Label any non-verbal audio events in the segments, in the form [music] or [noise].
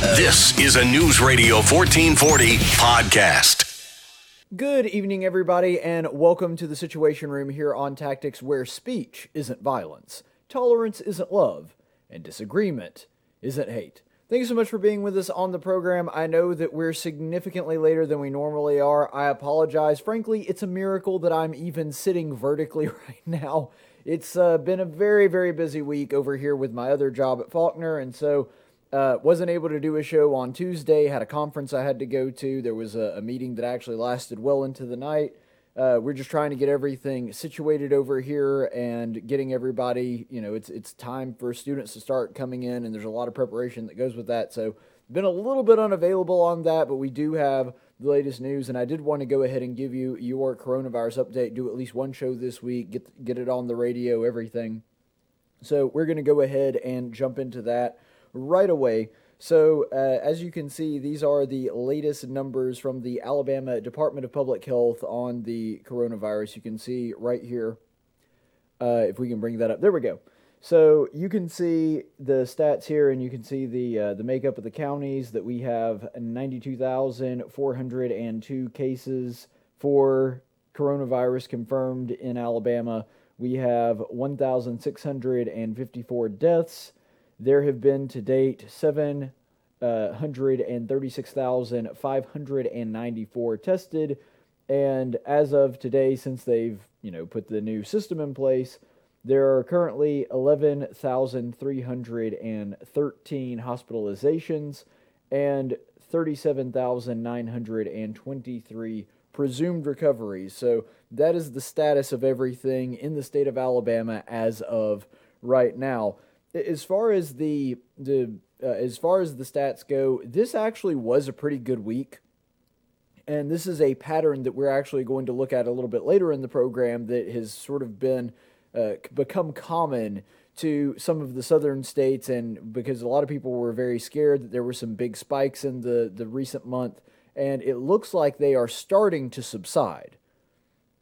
This is a News Radio 1440 podcast. Good evening, everybody, and welcome to the Situation Room here on Tactics, where speech isn't violence, tolerance isn't love, and disagreement isn't hate. Thank you so much for being with us on the program. I know that we're significantly later than we normally are. I apologize. Frankly, it's a miracle that I'm even sitting vertically [laughs] right now. It's uh, been a very, very busy week over here with my other job at Faulkner, and so uh, wasn't able to do a show on Tuesday. Had a conference I had to go to. There was a, a meeting that actually lasted well into the night. Uh, we're just trying to get everything situated over here and getting everybody. You know, it's it's time for students to start coming in, and there's a lot of preparation that goes with that. So, been a little bit unavailable on that, but we do have the latest news, and I did want to go ahead and give you your coronavirus update. Do at least one show this week. Get get it on the radio, everything. So we're going to go ahead and jump into that right away. So, uh, as you can see, these are the latest numbers from the Alabama Department of Public Health on the coronavirus. You can see right here, uh, if we can bring that up. There we go. So you can see the stats here, and you can see the uh, the makeup of the counties that we have: ninety-two thousand four hundred and two cases for coronavirus confirmed in Alabama. We have one thousand six hundred and fifty-four deaths. There have been to date 736,594 uh, tested. And as of today, since they've you know put the new system in place, there are currently 11,313 hospitalizations and 37,923 presumed recoveries. So that is the status of everything in the state of Alabama as of right now as far as the the uh, as far as the stats go, this actually was a pretty good week. And this is a pattern that we're actually going to look at a little bit later in the program that has sort of been uh, become common to some of the southern states and because a lot of people were very scared that there were some big spikes in the the recent month and it looks like they are starting to subside.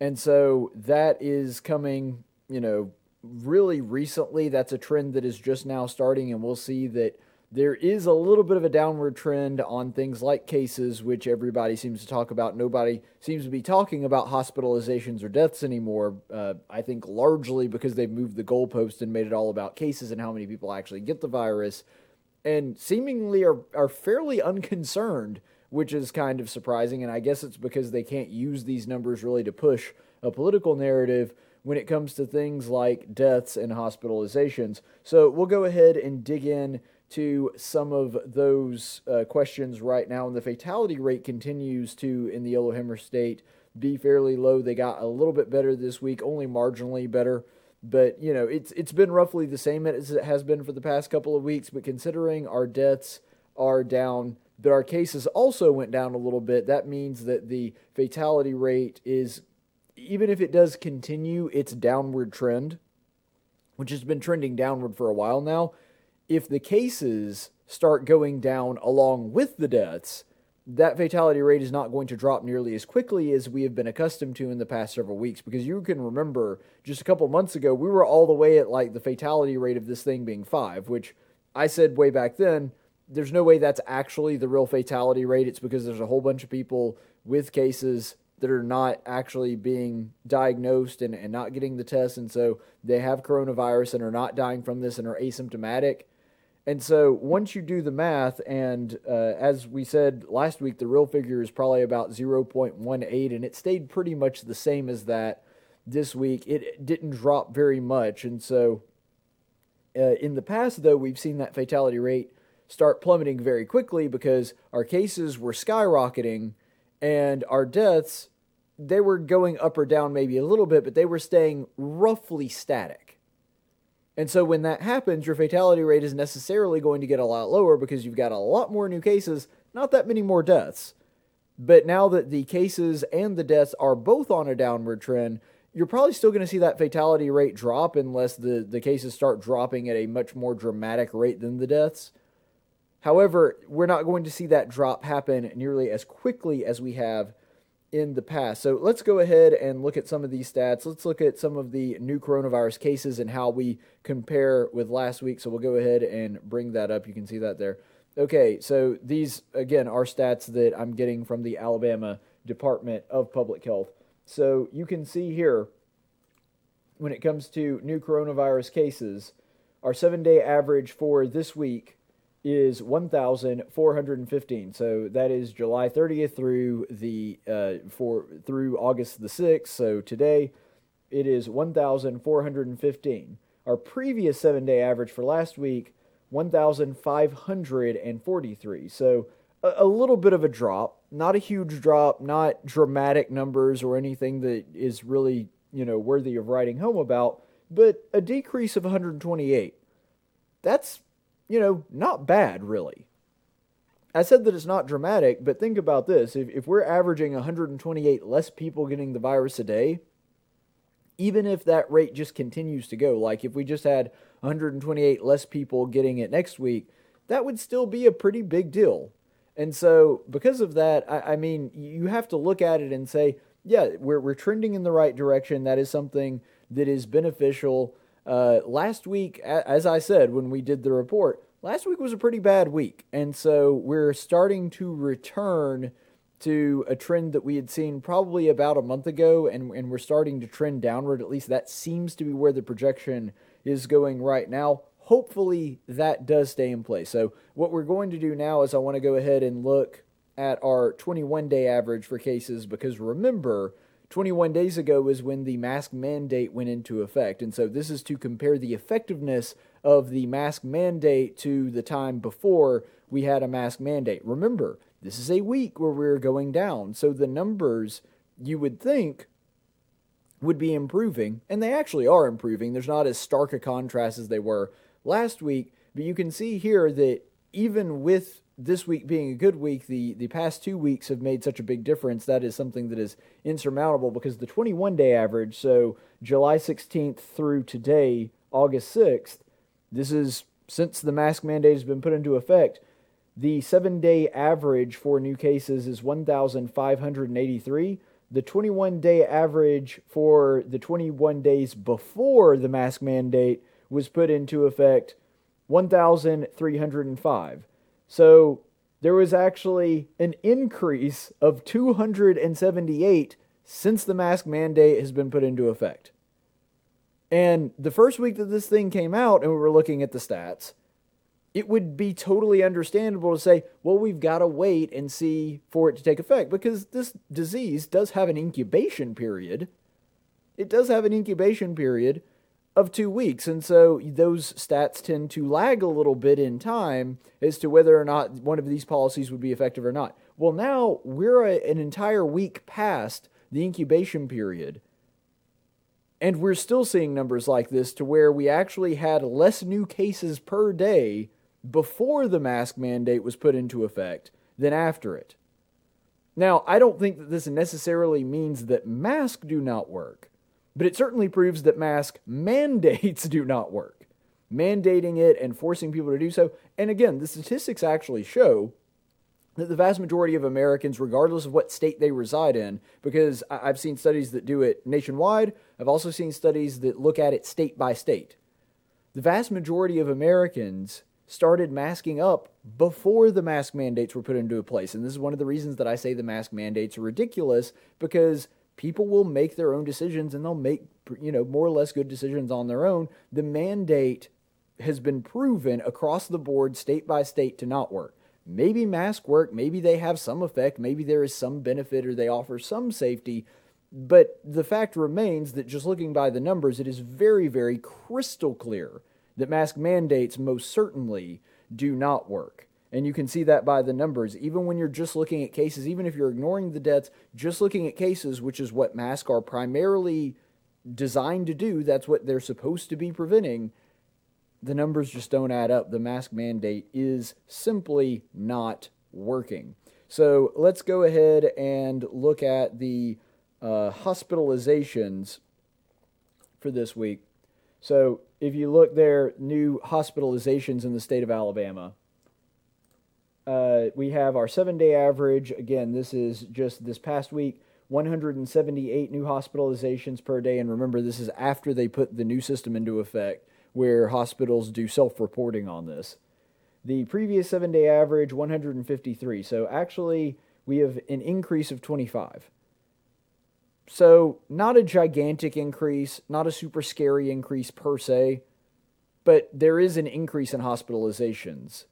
And so that is coming, you know, really recently, that's a trend that is just now starting, and we'll see that there is a little bit of a downward trend on things like cases, which everybody seems to talk about. Nobody seems to be talking about hospitalizations or deaths anymore. Uh, I think largely because they've moved the goalpost and made it all about cases and how many people actually get the virus, and seemingly are, are fairly unconcerned, which is kind of surprising. And I guess it's because they can't use these numbers really to push a political narrative when it comes to things like deaths and hospitalizations. So we'll go ahead and dig in to some of those uh, questions right now. And the fatality rate continues to, in the Yellowhammer State, be fairly low. They got a little bit better this week, only marginally better. But you know, it's it's been roughly the same as it has been for the past couple of weeks. But considering our deaths are down, but our cases also went down a little bit, that means that the fatality rate is even if it does continue its downward trend, which has been trending downward for a while now, if the cases start going down along with the deaths, that fatality rate is not going to drop nearly as quickly as we have been accustomed to in the past several weeks. Because you can remember just a couple months ago, we were all the way at like the fatality rate of this thing being five, which I said way back then, there's no way that's actually the real fatality rate. It's because there's a whole bunch of people with cases that are not actually being diagnosed and, and not getting the test. And so they have coronavirus and are not dying from this and are asymptomatic. And so once you do the math, and uh, as we said last week, the real figure is probably about 0.18, and it stayed pretty much the same as that this week. It didn't drop very much. And so uh, in the past, though, we've seen that fatality rate start plummeting very quickly because our cases were skyrocketing and our deaths they were going up or down maybe a little bit, but they were staying roughly static. And so when that happens, your fatality rate is necessarily going to get a lot lower because you've got a lot more new cases, not that many more deaths. But now that the cases and the deaths are both on a downward trend, you're probably still going to see that fatality rate drop unless the, the cases start dropping at a much more dramatic rate than the deaths. However, we're not going to see that drop happen nearly as quickly as we have in the past. So let's go ahead and look at some of these stats. Let's look at some of the new coronavirus cases and how we compare with last week. So we'll go ahead and bring that up. You can see that there. Okay, so these again are stats that I'm getting from the Alabama Department of Public Health. So you can see here when it comes to new coronavirus cases, our seven day average for this week is 1,415. So that is July 30th through the uh, for through August the 6th. So today it is 1,415. Our previous seven day average for last week 1,543. So a, a little bit of a drop, not a huge drop, not dramatic numbers or anything that is really you know worthy of writing home about, but a decrease of 128. That's you know, not bad, really. I said that it's not dramatic, but think about this. If, if we're averaging 128 less people getting the virus a day, even if that rate just continues to go, like if we just had 128 less people getting it next week, that would still be a pretty big deal. And so, because of that, I, I mean, you have to look at it and say, yeah, we're, we're trending in the right direction. That is something that is beneficial. Uh, last week, as I said when we did the report, last week was a pretty bad week. And so we're starting to return to a trend that we had seen probably about a month ago, and, and we're starting to trend downward. At least that seems to be where the projection is going right now. Hopefully, that does stay in place. So, what we're going to do now is I want to go ahead and look at our 21 day average for cases because remember, 21 days ago is when the mask mandate went into effect. And so this is to compare the effectiveness of the mask mandate to the time before we had a mask mandate. Remember, this is a week where we're going down. So the numbers you would think would be improving, and they actually are improving. There's not as stark a contrast as they were last week, but you can see here that even with this week being a good week, the, the past two weeks have made such a big difference. That is something that is insurmountable because the 21 day average, so July 16th through today, August 6th, this is since the mask mandate has been put into effect. The seven day average for new cases is 1,583. The 21 day average for the 21 days before the mask mandate was put into effect 1,305. So there was actually an increase of 278 since the mask mandate has been put into effect. And the first week that this thing came out and we were looking at the stats, it would be totally understandable to say, well, we've got to wait and see for it to take effect because this disease does have an incubation period. It does have an incubation period of two weeks. And so those stats tend to lag a little bit in time as to whether or not one of these policies would be effective or not. Well, now we're a, an entire week past the incubation period. And we're still seeing numbers like this to where we actually had less new cases per day before the mask mandate was put into effect than after it. Now, I don't think that this necessarily means that masks do not work but it certainly proves that mask [laughs] mandates do not work. Mandating it and forcing people to do so. And again, the statistics actually show that the vast majority of Americans, regardless of what state they reside in, because I've seen studies that do it nationwide, I've also seen studies that look at it state by state. The vast majority of Americans started masking up before the mask mandates were put into place. And this is one of the reasons that I say the mask mandates are ridiculous because people will make their own decisions and they'll make you know more or less good decisions on their own. The mandate has been proven across the board state by state to not work. Maybe mask work maybe they have some effect maybe there is some benefit or they offer some safety but the fact remains that just looking by the numbers it is very very crystal clear that mask mandates most certainly do not work and you can see that by the numbers. Even when you're just looking at cases, even if you're ignoring the deaths, just looking at cases, which is what masks are primarily designed to do, that's what they're supposed to be preventing, the numbers just don't add up. The mask mandate is simply not working. So let's go ahead and look at the uh, hospitalizations for this week. So if you look there, new hospitalizations in the state of Alabama. Uh, we have our seven day average. Again, this is just this past week 178 new hospitalizations per day. And remember, this is after they put the new system into effect where hospitals do self reporting on this. The previous seven day average, 153. So actually, we have an increase of 25. So, not a gigantic increase, not a super scary increase per se, but there is an increase in hospitalizations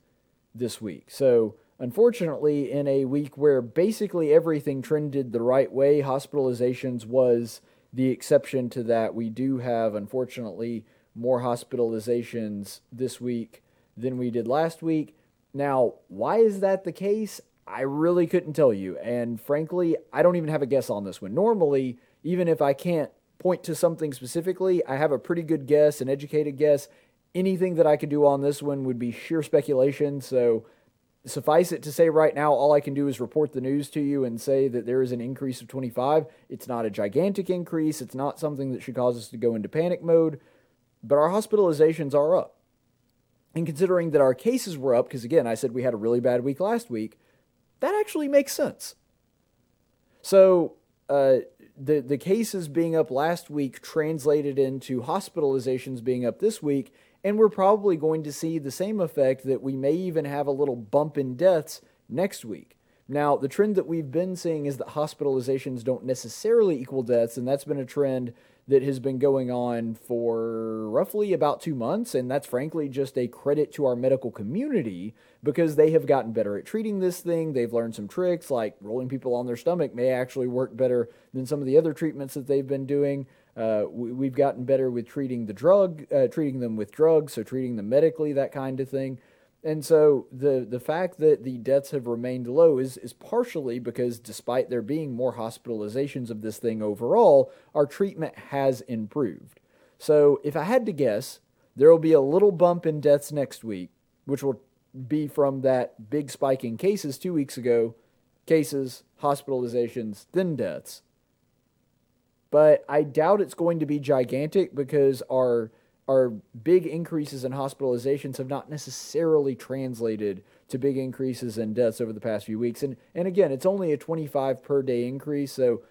this week. So, unfortunately, in a week where basically everything trended the right way, hospitalizations was the exception to that. We do have, unfortunately, more hospitalizations this week than we did last week. Now, why is that the case? I really couldn't tell you. And frankly, I don't even have a guess on this one. Normally, even if I can't point to something specifically, I have a pretty good guess, an educated guess. Anything that I could do on this one would be sheer speculation. So, suffice it to say right now, all I can do is report the news to you and say that there is an increase of 25. It's not a gigantic increase, it's not something that should cause us to go into panic mode, but our hospitalizations are up. And considering that our cases were up, because again, I said we had a really bad week last week, that actually makes sense. So, uh, the, the cases being up last week translated into hospitalizations being up this week, and we're probably going to see the same effect that we may even have a little bump in deaths next week. Now, the trend that we've been seeing is that hospitalizations don't necessarily equal deaths, and that's been a trend that has been going on for roughly about two months. And that's frankly just a credit to our medical community because they have gotten better at treating this thing. They've learned some tricks like rolling people on their stomach may actually work better than some of the other treatments that they've been doing. Uh, we, have gotten better with treating the drug, uh, treating them with drugs, so treating them medically, that kind of thing. And so the the fact that the deaths have remained low is is partially because despite there being more hospitalizations of this thing overall, our treatment has improved. So if I had to guess, there will be a little bump in deaths next week, which will be from that big spike in cases 2 weeks ago, cases, hospitalizations, then deaths. But I doubt it's going to be gigantic because our our big increases in hospitalizations have not necessarily translated to big increases in deaths over the past few weeks. And and again, it's only a 25 per day increase, so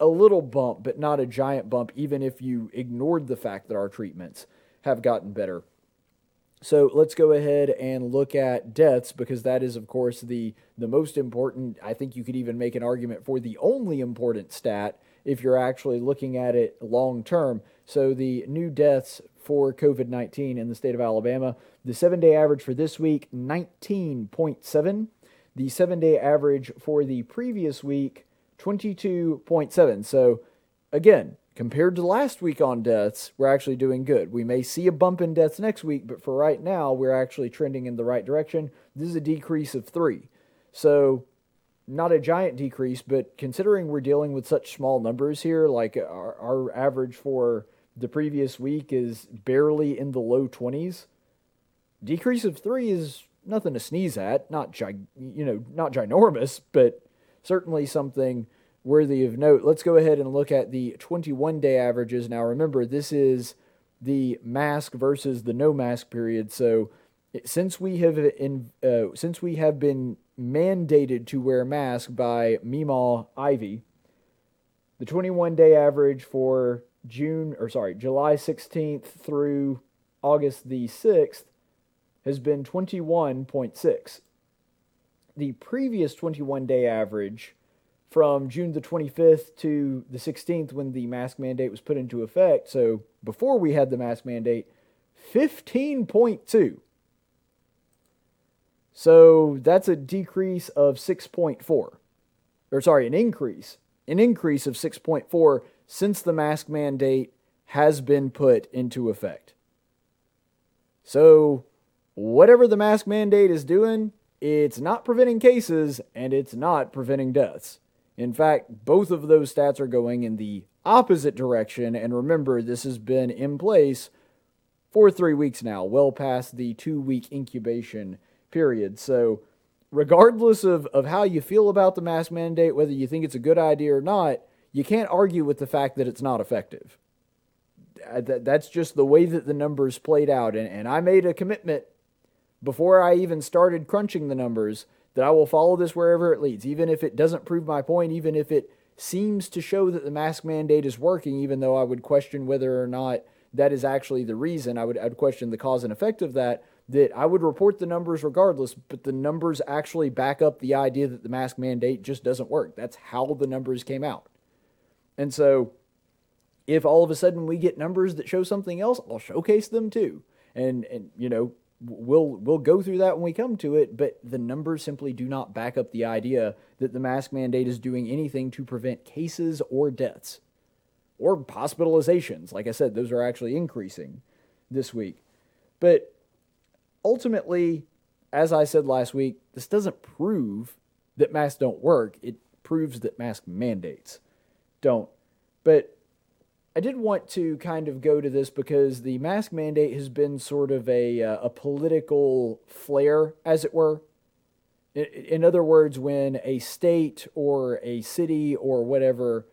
a little bump, but not a giant bump, even if you ignored the fact that our treatments have gotten better. So let's go ahead and look at deaths because that is, of course, the, the most important. I think you could even make an argument for the only important stat if you're actually looking at it long term. So the new deaths for COVID 19 in the state of Alabama. The seven day average for this week, 19.7. The seven day average for the previous week, 22.7. So, again, compared to last week on deaths, we're actually doing good. We may see a bump in deaths next week, but for right now, we're actually trending in the right direction. This is a decrease of three. So, not a giant decrease, but considering we're dealing with such small numbers here, like our, our average for the previous week is barely in the low 20s. Decrease of three is nothing to sneeze at. Not gi- you know, not ginormous, but certainly something worthy of note. Let's go ahead and look at the 21 day averages. Now, remember, this is the mask versus the no mask period. So, since we have in uh, since we have been mandated to wear a mask by Meemaw Ivy, the 21 day average for June or sorry, July 16th through August the 6th has been 21.6. The previous 21 day average from June the 25th to the 16th when the mask mandate was put into effect, so before we had the mask mandate, 15.2. So that's a decrease of 6.4. Or sorry, an increase. An increase of 6.4 since the mask mandate has been put into effect. So, whatever the mask mandate is doing, it's not preventing cases and it's not preventing deaths. In fact, both of those stats are going in the opposite direction. And remember, this has been in place for three weeks now, well past the two week incubation period. So, regardless of, of how you feel about the mask mandate, whether you think it's a good idea or not, you can't argue with the fact that it's not effective. Uh, that's just the way that the numbers played out. And, and I made a commitment before I even started crunching the numbers that I will follow this wherever it leads, even if it doesn't prove my point, even if it seems to show that the mask mandate is working, even though I would question whether or not that is actually the reason. I would, I would question the cause and effect of that. That I would report the numbers regardless, but the numbers actually back up the idea that the mask mandate just doesn't work. That's how the numbers came out. And so if all of a sudden we get numbers that show something else, I'll showcase them too. And and you know, we'll we'll go through that when we come to it, but the numbers simply do not back up the idea that the mask mandate is doing anything to prevent cases or deaths or hospitalizations. Like I said, those are actually increasing this week. But ultimately, as I said last week, this doesn't prove that masks don't work. It proves that mask mandates don't. But I did want to kind of go to this because the mask mandate has been sort of a, uh, a political flair, as it were. In other words, when a state or a city or whatever,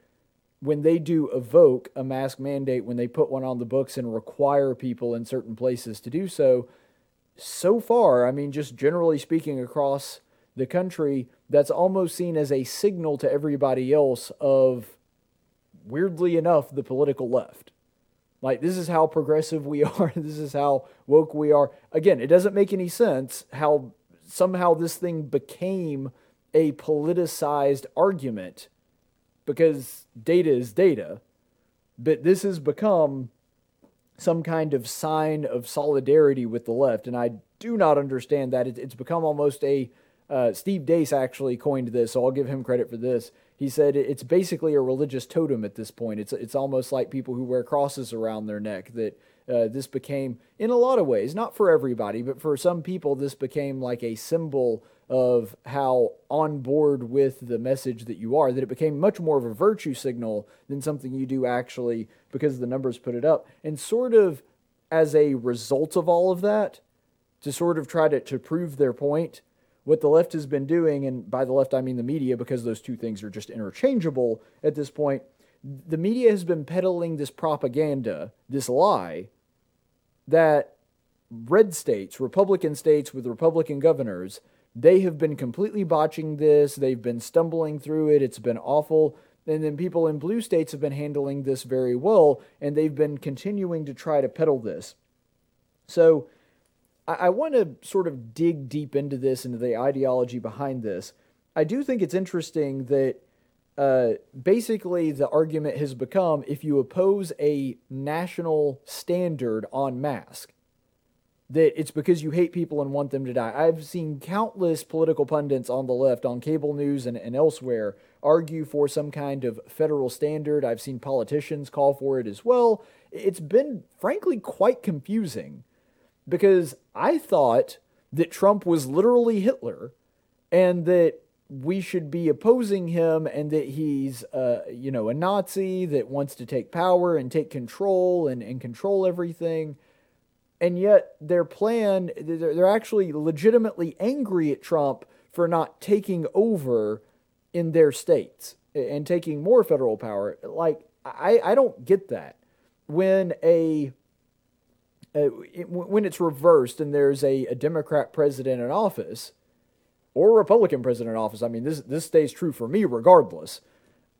when they do evoke a mask mandate, when they put one on the books and require people in certain places to do so, so far, I mean, just generally speaking across the country, that's almost seen as a signal to everybody else of, weirdly enough, the political left. Like, this is how progressive we [laughs] are. this is how woke we are. Again, it doesn't make any sense how somehow this thing became a politicized argument because data is data. But this has become some kind of sign of solidarity with the left. And I do not understand that. It's become almost a. Uh, Steve Deace actually coined this, so I'll give him credit for this. He said it's basically a religious totem at this point. It's it's almost like people who wear crosses around their neck. That uh, this became, in a lot of ways, not for everybody, but for some people, this became like a symbol of how on board with the message that you are, that it became much more of a virtue signal than something you do actually because the numbers put it up. And sort of as a result of all of that, to sort of try to, to prove their point, what the left has been doing, and by the left I mean the media because those two things are just interchangeable at this point, the media has been peddling this propaganda, this lie, that red states, Republican states with Republican governors, they have been completely botching this. They've been stumbling through it. It's been awful. And then people in blue states have been handling this very well, and they've been continuing to try to peddle this. So I, I want to sort of dig deep into this, into the ideology behind this. I do think it's interesting that uh, basically the argument has become if you oppose a national standard on mask, that it's because you hate people and want them to die. I've seen countless political pundits on the left, on cable news and, and elsewhere, argue for some kind of federal standard. I've seen politicians call for it as well. It's been, frankly, quite confusing because I thought that Trump was literally Hitler and that we should be opposing him and that he's uh, you know a Nazi that wants to take power and take control and, and control everything and yet their plan they're actually legitimately angry at Trump for not taking over in their states and taking more federal power like I, I don't get that when a when it's reversed and there's a, a Democrat president in office or Republican president in office, I mean this this stays true for me regardless.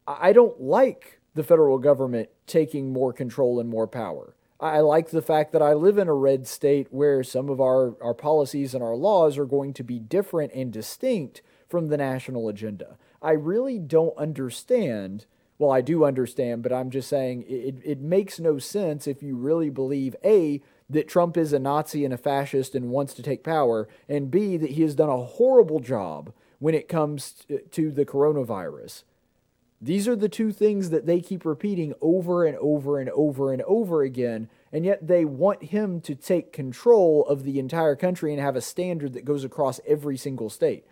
I don't like the federal government taking more control and more power. I like the fact that I live in a red state where some of our, our policies and our laws are going to be different and distinct from the national agenda. I really don't understand. Well, I do understand, but I'm just saying it, it makes no sense if you really believe A, that Trump is a Nazi and a fascist and wants to take power, and B, that he has done a horrible job when it comes to the coronavirus. These are the two things that they keep repeating over and over and over and over again, and yet they want him to take control of the entire country and have a standard that goes across every single state.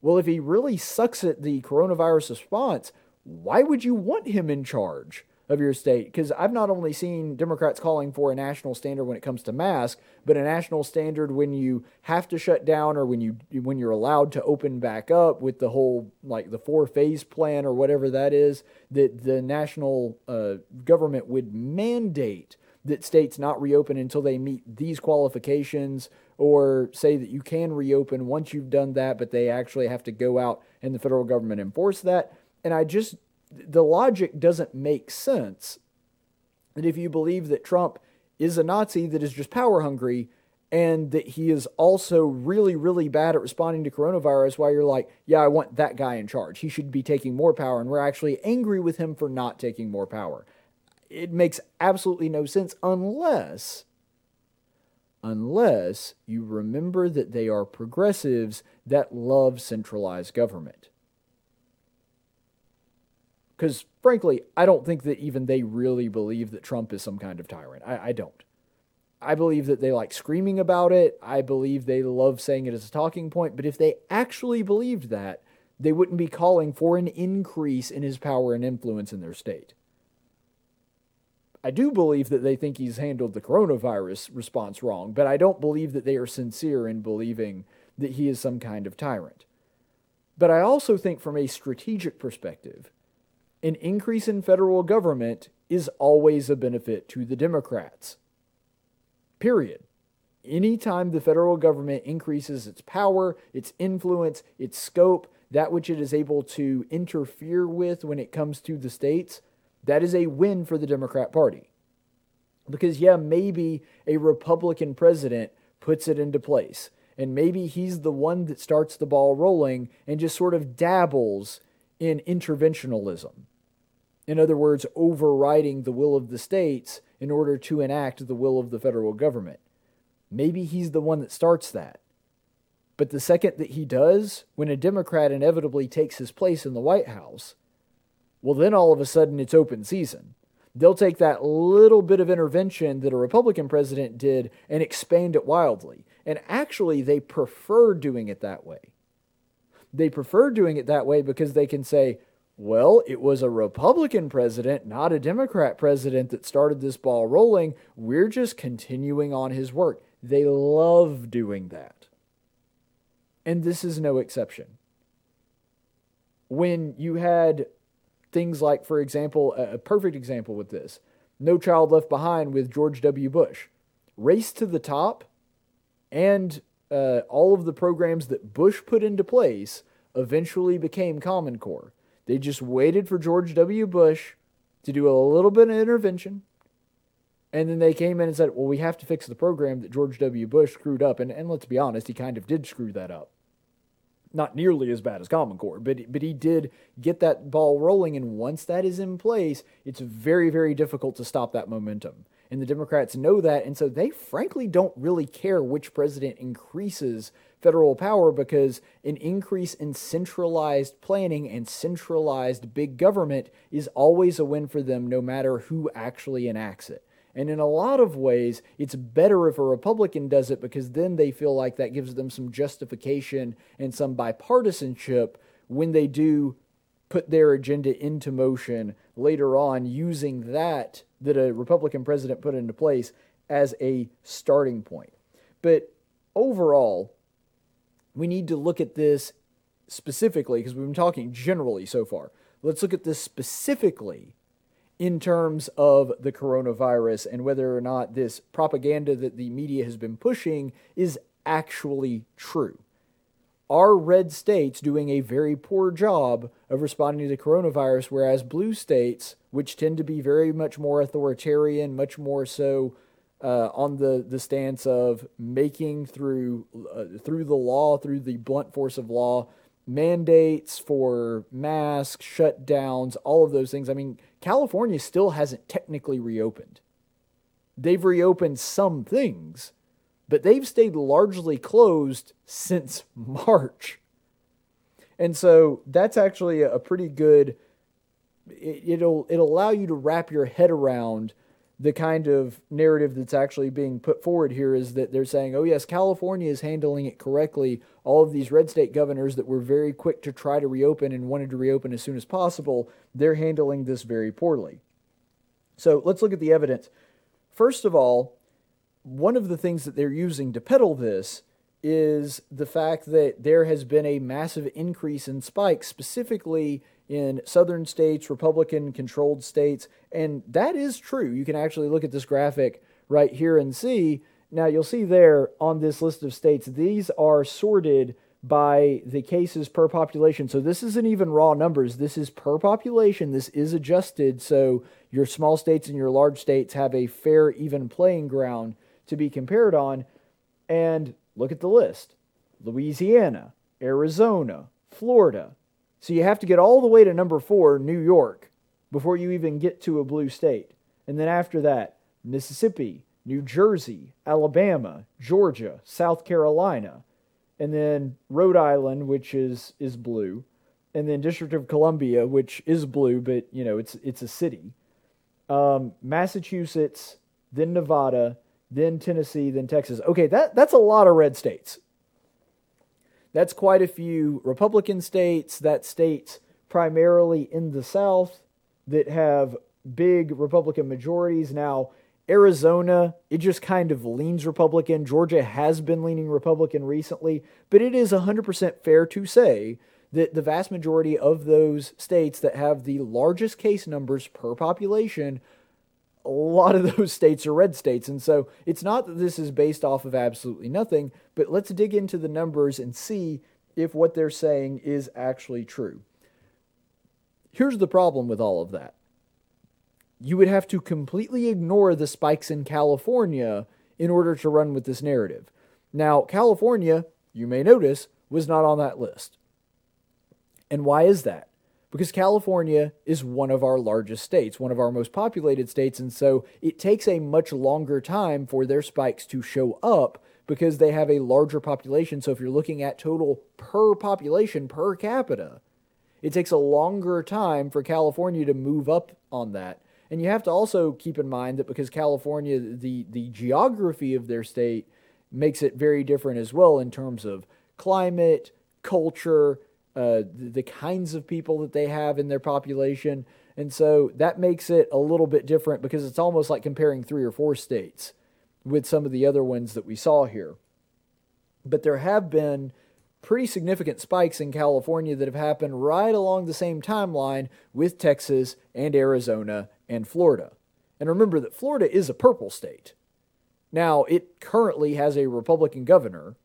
Well, if he really sucks at the coronavirus response, why would you want him in charge? Of your state. Because I've not only seen Democrats calling for a national standard when it comes to masks, but a national standard when you have to shut down or when you when you're allowed to open back up with the whole like the four phase plan or whatever that is. That the national uh, government would mandate that states not reopen until they meet these qualifications or say that you can reopen once you've done that, but they actually have to go out and the federal government enforce that. And I just the logic doesn't make sense that if you believe that Trump is a Nazi that is just power hungry, and that he is also really, really bad at responding to coronavirus, while you're like, yeah, I want that guy in charge. He should be taking more power, and we're actually angry with him for not taking more power. It makes absolutely no sense unless unless you remember that they are progressives that love centralized government. Because, frankly, I don't think that even they really believe that Trump is some kind of tyrant. I, I don't. I believe that they like screaming about it. I believe they love saying it as a talking point. But if they actually believed that, they wouldn't be calling for an increase in his power and influence in their state. I do believe that they think he's handled the coronavirus response wrong, but I don't believe that they are sincere in believing that he is some kind of tyrant. But I also think, from a strategic perspective, an increase in federal government is always a benefit to the Democrats. Period. Anytime the federal government increases its power, its influence, its scope, that which it is able to interfere with when it comes to the states, that is a win for the Democrat Party. Because, yeah, maybe a Republican president puts it into place. And maybe he's the one that starts the ball rolling and just sort of dabbles in interventionalism. In other words, overriding the will of the states in order to enact the will of the federal government. Maybe he's the one that starts that. But the second that he does, when a Democrat inevitably takes his place in the White House, well, then all of a sudden it's open season. They'll take that little bit of intervention that a Republican president did and expand it wildly. And actually, they prefer doing it that way. They prefer doing it that way because they can say, well, it was a Republican president, not a Democrat president, that started this ball rolling. We're just continuing on his work. They love doing that. And this is no exception. When you had things like, for example, a perfect example with this No Child Left Behind with George W. Bush. Race to the Top and uh, all of the programs that Bush put into place eventually became Common Core. They just waited for George W. Bush to do a little bit of intervention. And then they came in and said, well, we have to fix the program that George W. Bush screwed up. And, and let's be honest, he kind of did screw that up not nearly as bad as Common Core, but but he did get that ball rolling, and once that is in place, it's very very difficult to stop that momentum. And the Democrats know that, and so they frankly don't really care which president increases federal power because an increase in centralized planning and centralized big government is always a win for them, no matter who actually enacts it. And in a lot of ways, it's better if a Republican does it because then they feel like that gives them some justification and some bipartisanship when they do put their agenda into motion later on using that that a Republican president put into place as a starting point. But overall, we need to look at this specifically because we've been talking generally so far. Let's look at this specifically in terms of the coronavirus and whether or not this propaganda that the media has been pushing is actually true. Are red states doing a very poor job of responding to the coronavirus, whereas blue states, which tend to be very much more authoritarian, much more so uh, on the, the stance of making through uh, through the law, through the blunt force of law, mandates for masks, shutdowns, all of those things. I mean, California still hasn't technically reopened. They've reopened some things, but they've stayed largely closed since [laughs] March. And so that's actually a pretty good it, will it'll allow you to wrap your head around the kind of narrative that's actually being put forward here is that they're saying, oh, yes, California is handling it correctly. All of these red state governors that were very quick to try to reopen and wanted to reopen as soon as possible, they're handling this very poorly. So let's look at the evidence. First of all, one of the things that they're using to peddle this is the fact that there has been a massive increase in spikes, specifically in southern states, Republican controlled states. And that is true. You can actually look at this graphic right here and see. Now, you'll see there on this list of states, these are sorted by the cases per population. So this isn't even raw numbers. This is per population. This is adjusted so your small states and your large states have a fair, even playing ground to be compared on. And look at the list Louisiana, Arizona, Florida. So you have to get all the way to number four, New York, before you even get to a blue state. And then after that, Mississippi, New Jersey, Alabama, Georgia, South Carolina, and then Rhode Island, which is is blue, and then District of Columbia, which is blue, but you know it's it's a city. Um, Massachusetts, then Nevada, then Tennessee, then Texas. Okay, that that's a lot of red states. That's quite a few Republican states. That states primarily in the South that have big Republican majorities. Now, Arizona, it just kind of leans Republican. Georgia has been leaning Republican recently, but it is 100% fair to say that the vast majority of those states that have the largest case numbers per population, a lot of [laughs] those states are red states. And so it's not that this is based off of absolutely nothing, but let's dig into the numbers and see if what they're saying is actually true. Here's the problem with all of that you would have to completely ignore the spikes in California in order to run with this narrative. Now, California, you may notice, was not on that list. And why is that? Because California is one of our largest states, one of our most populated states, and so it takes a much longer time for their spikes to show up because they have a larger population. So if you're looking at total per population per capita, it takes a longer time for California to move up on that. And you have to also keep in mind that because California, the, the geography of their state makes it very different as well in terms of climate, culture, uh, the, the kinds of people that they have in their population. And so that makes it a little bit different because it's almost like comparing three or four states with some of the other ones that we saw here. But there have been pretty significant spikes in California that have happened right along the same timeline with Texas and Arizona and Florida. And remember that Florida is a purple state. Now, it currently has a Republican governor,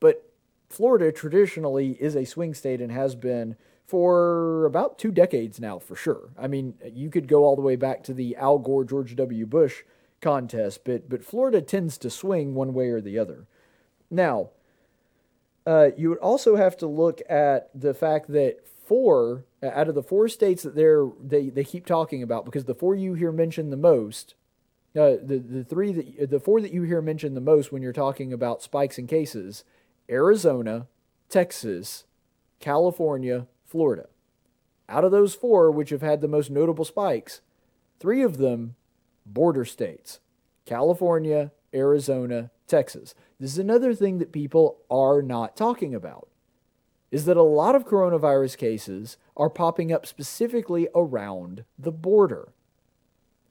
but Florida traditionally is a swing state and has been for about two decades now, for sure. I mean, you could go all the way back to the Al Gore George W. Bush contest, but, but Florida tends to swing one way or the other. Now, uh, you would also have to look at the fact that four out of the four states that they're they, they keep talking about because the four you hear mentioned the most uh, the the three that the four that you hear mentioned the most when you're talking about spikes and cases Arizona Texas California Florida out of those four which have had the most notable spikes three of them border states California Arizona Texas this is another thing that people are not talking about is that a lot of coronavirus cases are popping up specifically around the border.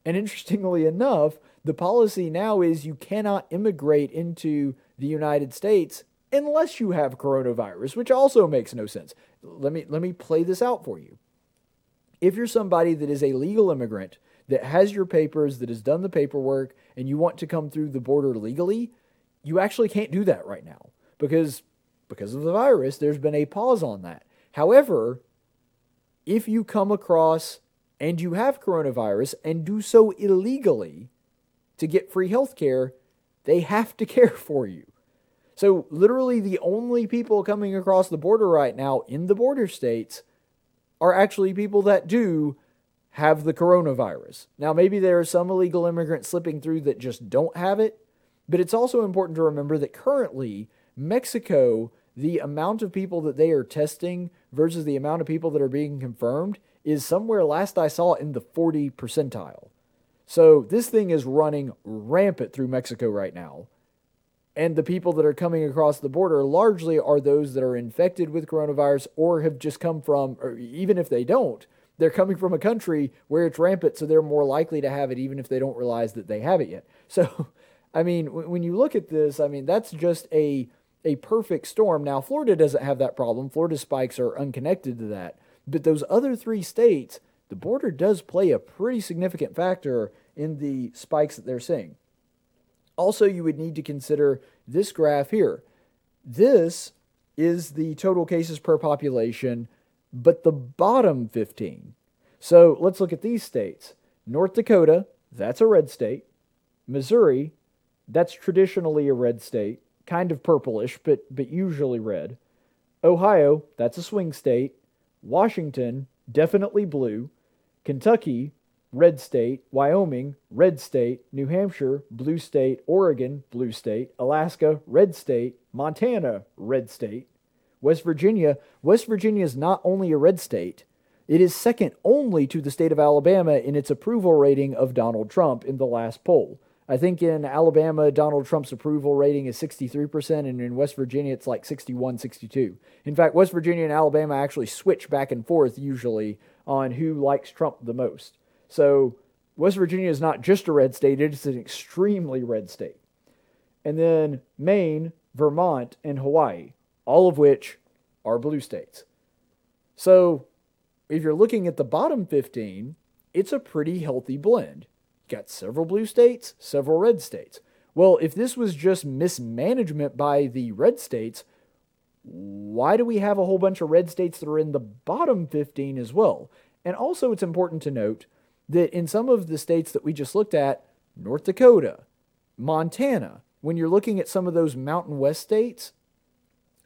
And interestingly enough, the policy now is you cannot immigrate into the United States unless you have coronavirus, which also makes no sense. Let me let me play this out for you. If you're somebody that is a legal immigrant that has your papers, that has done the paperwork, and you want to come through the border legally, you actually can't do that right now because because of the virus, there's been a pause on that. However, if you come across and you have coronavirus and do so illegally to get free health care, they have to [laughs] care for you. So, literally, the only people coming across the border right now in the border states are actually people that do have the coronavirus. Now, maybe there are some illegal immigrants slipping through that just don't have it, but it's also important to remember that currently Mexico the amount of people that they are testing versus the amount of people that are being confirmed is somewhere last I saw in the 40 percentile. So this thing is running rampant through Mexico right now. And the people that are coming across the border largely are those that are infected with coronavirus or have just come from, or even if they don't, they're coming from a country where it's rampant, so they're more likely to have it even if they don't realize that they have it yet. [laughs] So, I mean, when you look at this, I mean, that's just a a perfect storm. Now, Florida doesn't have that problem. Florida spikes are unconnected to that. But those other three states, the border does play a pretty significant factor in the spikes that they're seeing. Also, you would need to consider this graph here. This is the total cases per population, but the bottom 15. So let's look at these states North Dakota, that's a red state. Missouri, That's traditionally a red state, kind of purplish, but, but usually red. Ohio, that's a swing state. Washington, definitely blue. Kentucky, red state. Wyoming, red state. New Hampshire, blue state. Oregon, blue state. Alaska, red state. Montana, red state. West Virginia, West Virginia is not only a red state, it is second only to the state of Alabama in its approval rating of Donald Trump in the last poll. I think in Alabama, Donald Trump's approval rating is 63%, and in West Virginia, it's like 61, 62. In fact, West Virginia and Alabama actually switch back and forth usually on who likes Trump the most. So West Virginia is not just a red state, it is an extremely red state. And then Maine, Vermont, and Hawaii, all of which are blue states. So if you're looking at the bottom 15, it's a pretty healthy blend got several blue states, several red states. Well, if this was just mismanagement by the red states, why do we have a whole bunch of red states that are in the bottom 15 as well? And also, it's important to note that in some of the states that we just looked at, North Dakota, Montana, when you're looking at some of those Mountain West states,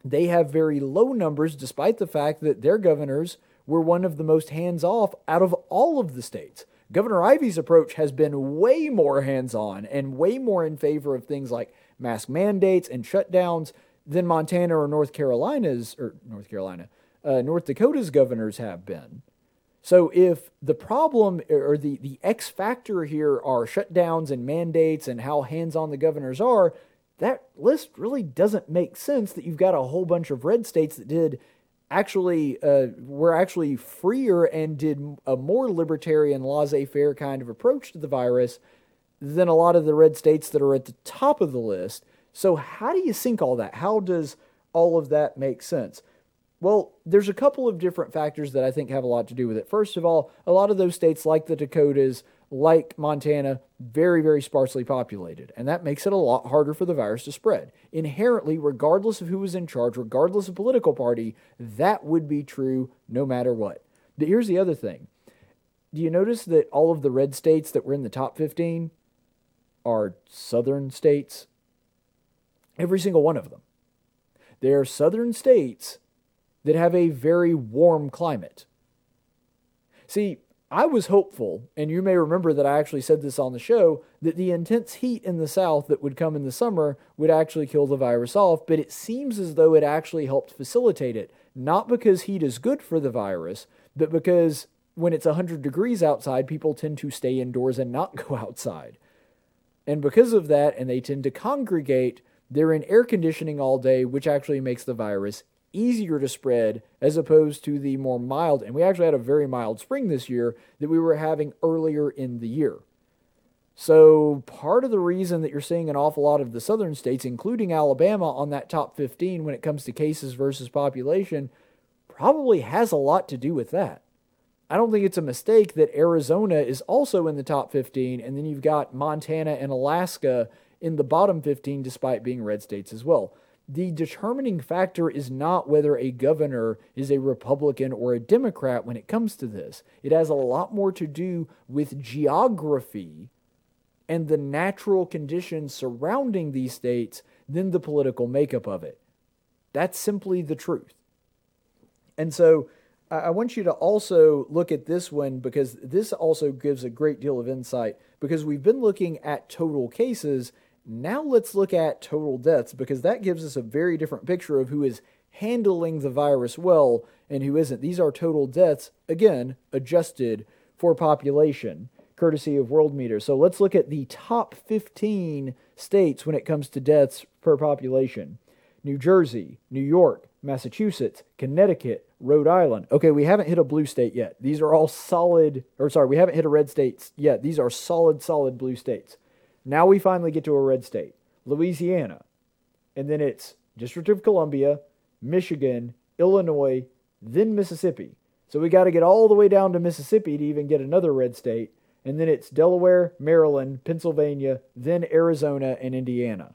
they have very low numbers despite the fact that their governors were one of the most hands off out of all of the states. Governor Ivey's approach has been way more hands on and way more in favor of things like mask mandates and shutdowns than Montana or North Carolina's, or North Carolina, uh, North Dakota's governors have been. So if the problem or the, the X factor here are shutdowns and mandates and how hands on the governors are, that list really doesn't make sense that you've got a whole bunch of red states that did actually uh, were actually freer and did a more libertarian laissez-faire kind of approach to the virus than a lot of the red states that are at the top of the list. So how do you sync all that? How does all of that make sense? Well, there's a couple of different factors that I think have a lot to do with it. First of all, a lot of those states like the Dakotas like Montana, very, very sparsely populated. And that makes it a lot harder for the virus to spread. Inherently, regardless of who was in charge, regardless of political party, that would be true no matter what. But here's the other thing. Do you notice that all of the red states that were in the top 15 are southern states? Every single one of them. They are southern states that have a very warm climate. See, I was hopeful, and you may remember that I actually said this on the show, that the intense heat in the South that would come in the summer would actually kill the virus off, but it seems as though it actually helped facilitate it. Not because heat is good for the virus, but because when it's 100 degrees outside, people tend to stay indoors and not [laughs] go outside. And because of that, and they tend to congregate, they're in air conditioning all day, which actually makes the virus easier to spread as opposed to the more mild, and we actually had a very mild spring this year that we were having earlier in the year. So, part of the reason that you're seeing an awful lot of the southern states, including Alabama, on that top 15 when it comes to cases versus population, probably has a lot to do with that. I don't think it's a mistake that Arizona is also in the top 15, and then you've got Montana and Alaska in the bottom 15 despite being red states as well the determining factor is not whether a governor is a Republican or a Democrat when it comes to this. It has a lot more to do with geography and the natural conditions surrounding these states than the political makeup of it. That's simply the truth. And so I want you to also look at this one because this also gives a great deal of insight because we've been looking at total cases now let's look at total deaths because that gives us a very different picture of who is handling the virus well and who isn't. These are total deaths, again, adjusted for population, courtesy of Worldometer. So let's look at the top 15 states when it comes to deaths per population New Jersey, New York, Massachusetts, Connecticut, Rhode Island. Okay, we haven't hit a blue state yet. These are all solid, or sorry, we haven't hit a red state yet. These are solid, solid blue states. Now we finally get to a red state Louisiana. And then it's District of Columbia, Michigan, Illinois, then Mississippi. So we got to get all the way down to Mississippi to even get another red state. And then it's Delaware, Maryland, Pennsylvania, then Arizona, and Indiana.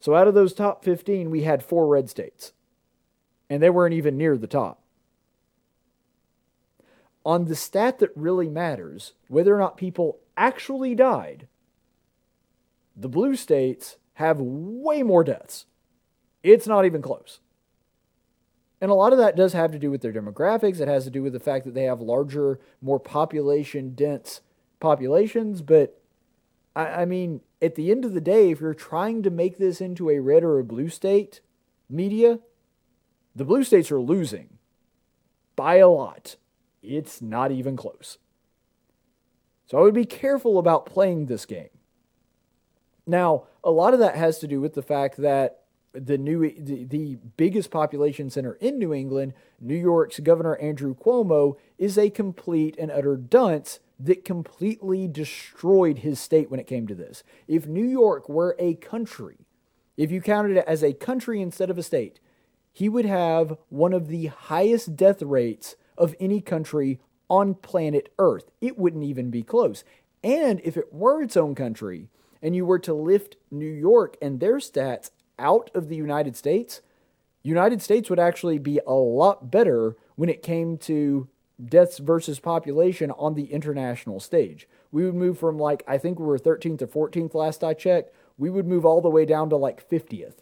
So out of those top 15, we had four red states. And they weren't even near the top. On the stat that really matters, whether or not people actually died, The blue states have way more deaths. It's not even close. And a lot of that does have to do with their demographics. It has to do with the fact that they have larger, more population dense populations. But I, I, mean, at the end of the day, if you're trying to make this into a red or a blue state media, the blue states are losing by a lot. It's not even close. So I would be careful about playing this game. Now, a lot of that has to do with the fact that the new the, the biggest population center in New England, New York's Governor Andrew Cuomo, is a complete and utter dunce that completely destroyed his state when it came to this. If New York were a country, if you counted it as a country instead of a state, he would have one of the highest death rates of any country on planet Earth. It wouldn't even be close. And if it were its own country, and you were to lift New York and their stats out of the United States, United States would actually be a lot better when it came to deaths versus population on the international stage. We would move from like I think we were 13th or 14th last I checked, we would move all the way down to like 50th.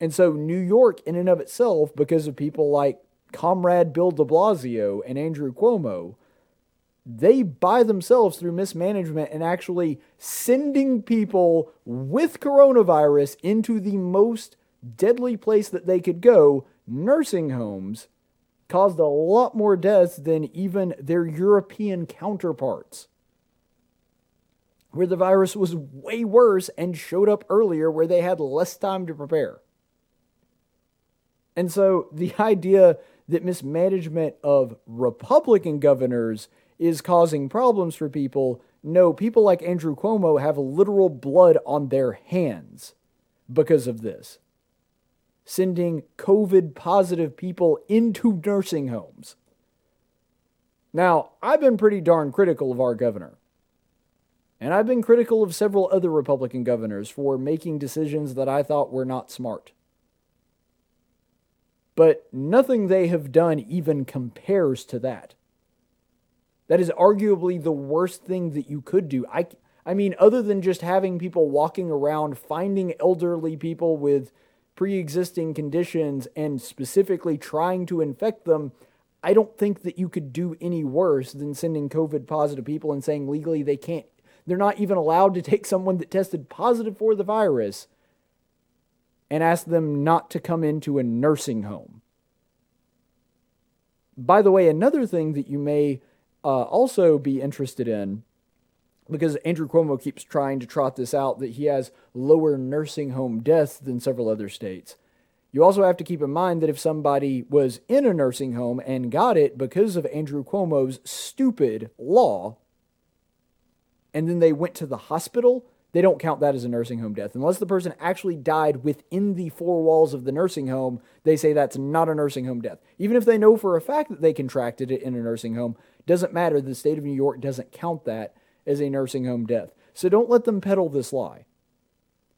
And so New York in and of itself because of people like Comrade Bill de Blasio and Andrew Cuomo, they by themselves through mismanagement and actually sending people with coronavirus into the most deadly place that they could go, nursing homes, caused a lot more deaths than even their European counterparts. Where the virus was way worse and showed up earlier, where they had less time to prepare. And so the [laughs] idea that mismanagement of Republican governors is causing problems for people. No, people like Andrew Cuomo have literal blood on their hands because of this. Sending COVID positive people into nursing homes. Now, I've been pretty darn critical of our governor. And I've been critical of several other Republican governors for making decisions that I thought were not smart. But nothing they have done even compares to that. That is arguably the worst thing that you could do. I, I mean, other than just having people walking around, finding elderly people with pre existing conditions and specifically trying to infect them, I don't think that you could do any worse than sending COVID positive people and saying legally they can't, they're not even allowed to take [laughs] someone that tested positive for the virus and ask them not to come into a nursing home. By the way, another thing that you may uh, also be interested in because Andrew Cuomo keeps trying to trot this out that he has lower nursing home deaths than several other states. You also have to keep in mind that if somebody was in a nursing home and got it because of Andrew Cuomo's stupid law, and then they went to the hospital, they don't count that as a nursing home death. Unless the person actually died within the four walls of the nursing home, they say that's not a nursing home death. Even if they know for a fact that they contracted it in a nursing home, doesn't matter. The state of New York doesn't count that as a nursing home death. So don't let them peddle this lie.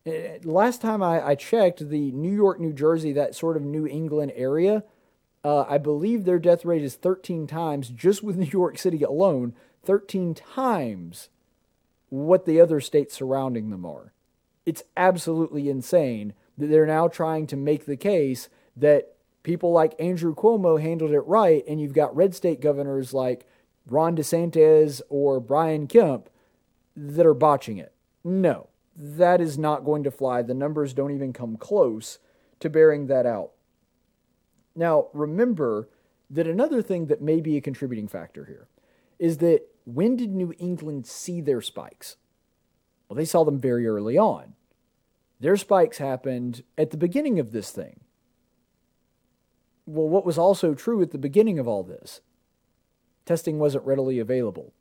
Eh, last time I, I checked, the New York, New Jersey, that sort of New England area, uh, I believe their death rate is 13 times, just with [laughs] New York City alone, 13 times what the other states surrounding them are. It's absolutely insane that they're now trying to make the case that people like Andrew Cuomo handled it right, and you've got red state governors like Ron DeSantis or Brian Kemp that are botching it. No, that is not going to fly. The numbers don't even come close to bearing that out. Now, remember that another thing that may be a contributing factor here is that when did New England see their spikes? Well, they saw them very early on. Their spikes happened at the beginning of this thing. Well, what was also true at the beginning of all this? Testing wasn't readily available.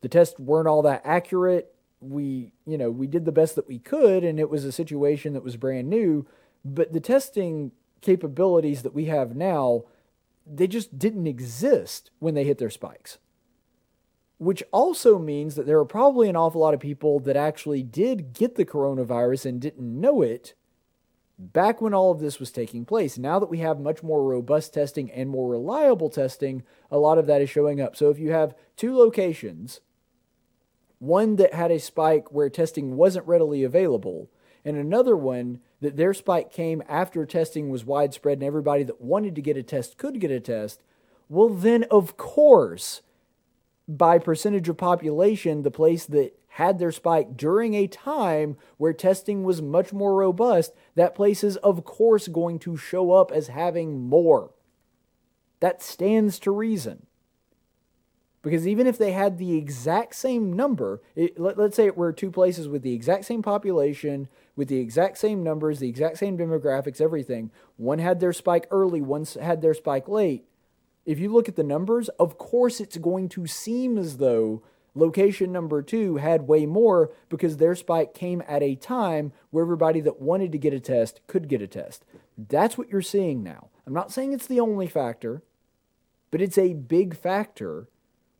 The tests weren't all that accurate. We, you know, we did the best that we could, and it was a situation that was brand new. But the testing capabilities that we have now, they just didn't exist when they hit their spikes which also means that there are probably an awful lot of people that actually did get the coronavirus and didn't know it back when all of this was taking place. Now that we have much more robust testing and more reliable testing, a lot of that is showing up. So if you have two locations, one that had a spike where testing wasn't readily available, and another one that their spike came after testing was widespread and everybody that wanted to get a test could get a test, well, then of course, by percentage of population, the place that had their spike during a time where testing was much more robust, that place is of course going to show up as having more. That stands to reason. Because even if they had the exact same number, it, let, us say it were two places with the exact same population, with the exact same numbers, the exact same demographics, everything, one had their spike early, one had their spike late. If you look at the numbers, of course it's going to seem as though location number two had way more because their spike came at a time where everybody that wanted to get a test could get a test. That's what you're seeing now. I'm not saying it's the only factor, but it's a big factor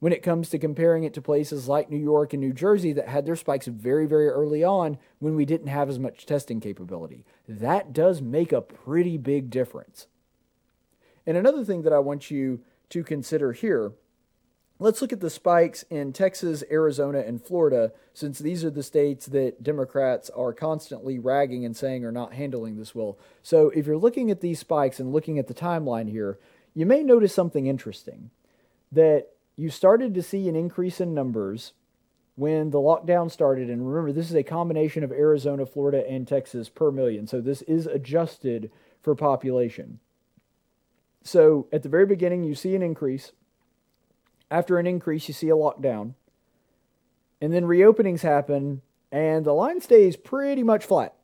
when it comes to comparing it to places like New York and New Jersey that had their spikes very, very early on when we didn't have as much testing capability. That does make a pretty big difference. And another thing that I want you to consider here let's look at the spikes in Texas, Arizona, and Florida, since these are the states that Democrats are constantly ragging and saying are not handling this well. So if you're looking at these spikes and looking at the timeline here, you may notice something interesting that you started to see an increase in numbers when the lockdown started. And remember, this is a combination of Arizona, Florida, and Texas per million. So this is adjusted for population. So at the very beginning, you see an increase. After an increase, you see a lockdown. And then reopenings happen, and the line stays pretty much flat.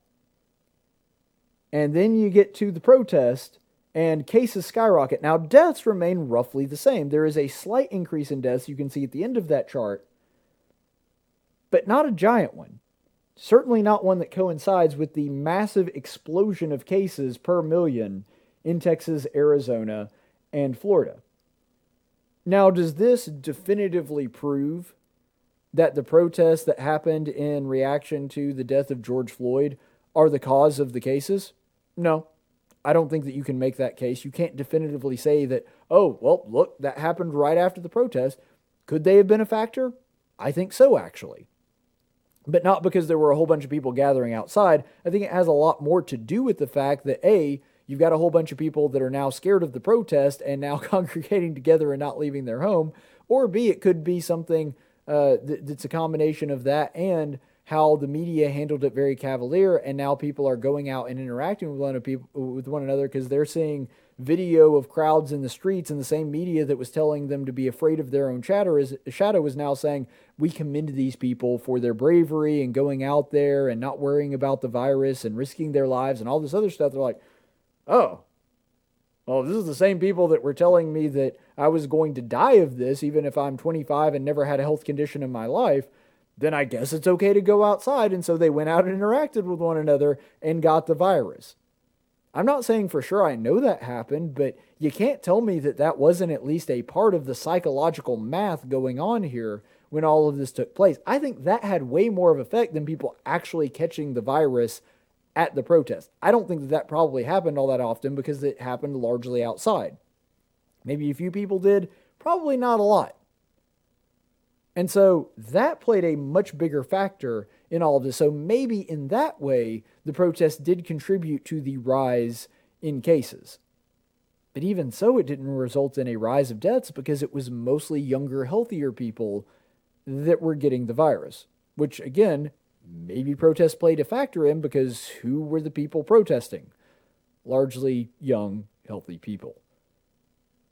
And then you get to the protest, and cases skyrocket. Now, deaths remain roughly the same. There is a slight increase in deaths, you can see at the end of that chart, but not a giant one. Certainly not one that coincides with the massive explosion of cases per million in Texas, Arizona, and Florida. Now, does this definitively prove that the protests that happened in reaction to the death of George Floyd are the cause of the cases? No, I don't think that you can make that case. You can't definitively say that, oh, well, look, that happened right after the protest. Could they have been a factor? I think so, actually. But not because there were a whole bunch of people gathering outside. I think it has a lot more to do with the fact that, A, you've got a whole bunch of people that are now scared of the protest and now [laughs] congregating together and not leaving their home. Or B, it could be something uh, that's a combination of that and how the media handled it very cavalier, and now people are going out and interacting with one, people, with one another because they're seeing video of crowds in the streets, and the same media that was telling them to be afraid of their own shadow is, shadow is now saying, We commend these people for their bravery and going out there and not worrying about the virus and risking their lives and all this other stuff. They're like, Oh, well, this is the same people that were telling me that I was going to die of this, even if I'm 25 and never had a health condition in my life then I guess it's okay to go outside. And so they went out and interacted with one another and got the virus. I'm not saying for sure I know that happened, but you can't tell me that that wasn't at least a part of the psychological math going on here when all of this took place. I think that had way more of effect than people actually catching the virus at the protest. I don't think that that probably happened all that often because it happened largely outside. Maybe a few people did, probably not a lot. And so that played a much bigger factor in all of this. So maybe in that way, the protest did contribute to the rise in cases. But even so, it didn't result in a rise of deaths because it was mostly younger, healthier people that were getting the virus. Which, again, maybe protests played a factor in because who were the people protesting? Largely young, healthy people.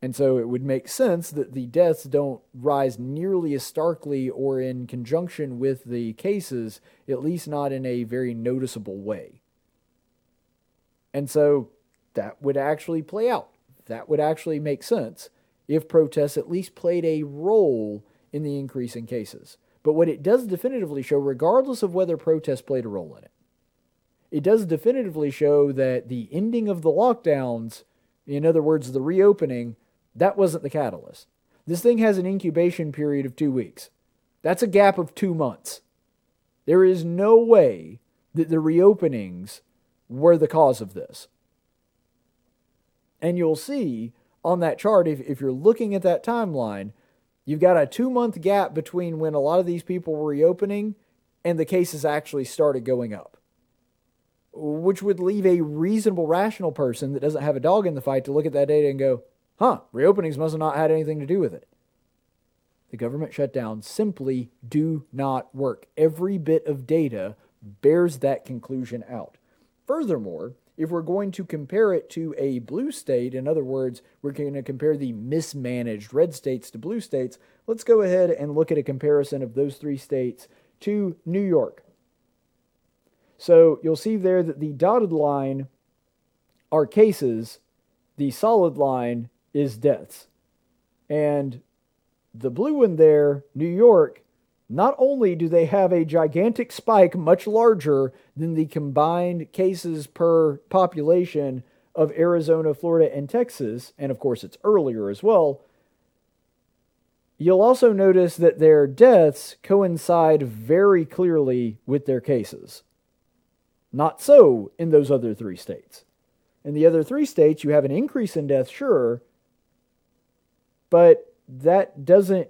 And so it would make sense that the deaths don't rise nearly as starkly or in conjunction with the cases, at least not in a very noticeable way. And so that would actually play out. That would actually make sense if protests at least played a role in the increase in cases. But what it does definitively show, regardless of whether protests played a role in it, it does definitively show that the ending of the lockdowns, in other words, the reopening, that wasn't the catalyst. This thing has an incubation period of two weeks. That's a gap of two months. There is no way that the reopenings were the cause of this. And you'll see on that chart, if, if you're looking at that timeline, You've got a two month gap between when a lot of these people were reopening and the cases actually started going up, which would leave a reasonable, rational person that doesn't have a dog in the fight to look at that data and go, huh, reopenings must have not had anything to do with it. The government shutdowns simply do not work. Every bit of data bears that conclusion out. Furthermore, if we're going to compare it to a blue state, in other words, we're going to compare the mismanaged red states to blue states, let's go ahead and look at a comparison of those three states to New York. So you'll see there that the dotted line are cases, the solid line is deaths. And the blue one there, New York, not only do they have a gigantic spike much larger than the combined cases per population of Arizona, Florida, and Texas, and of course it's earlier as well, you'll also notice that their deaths coincide very clearly with their cases. Not so in those other three states. In the other three states, you have an increase in deaths, sure, but that doesn't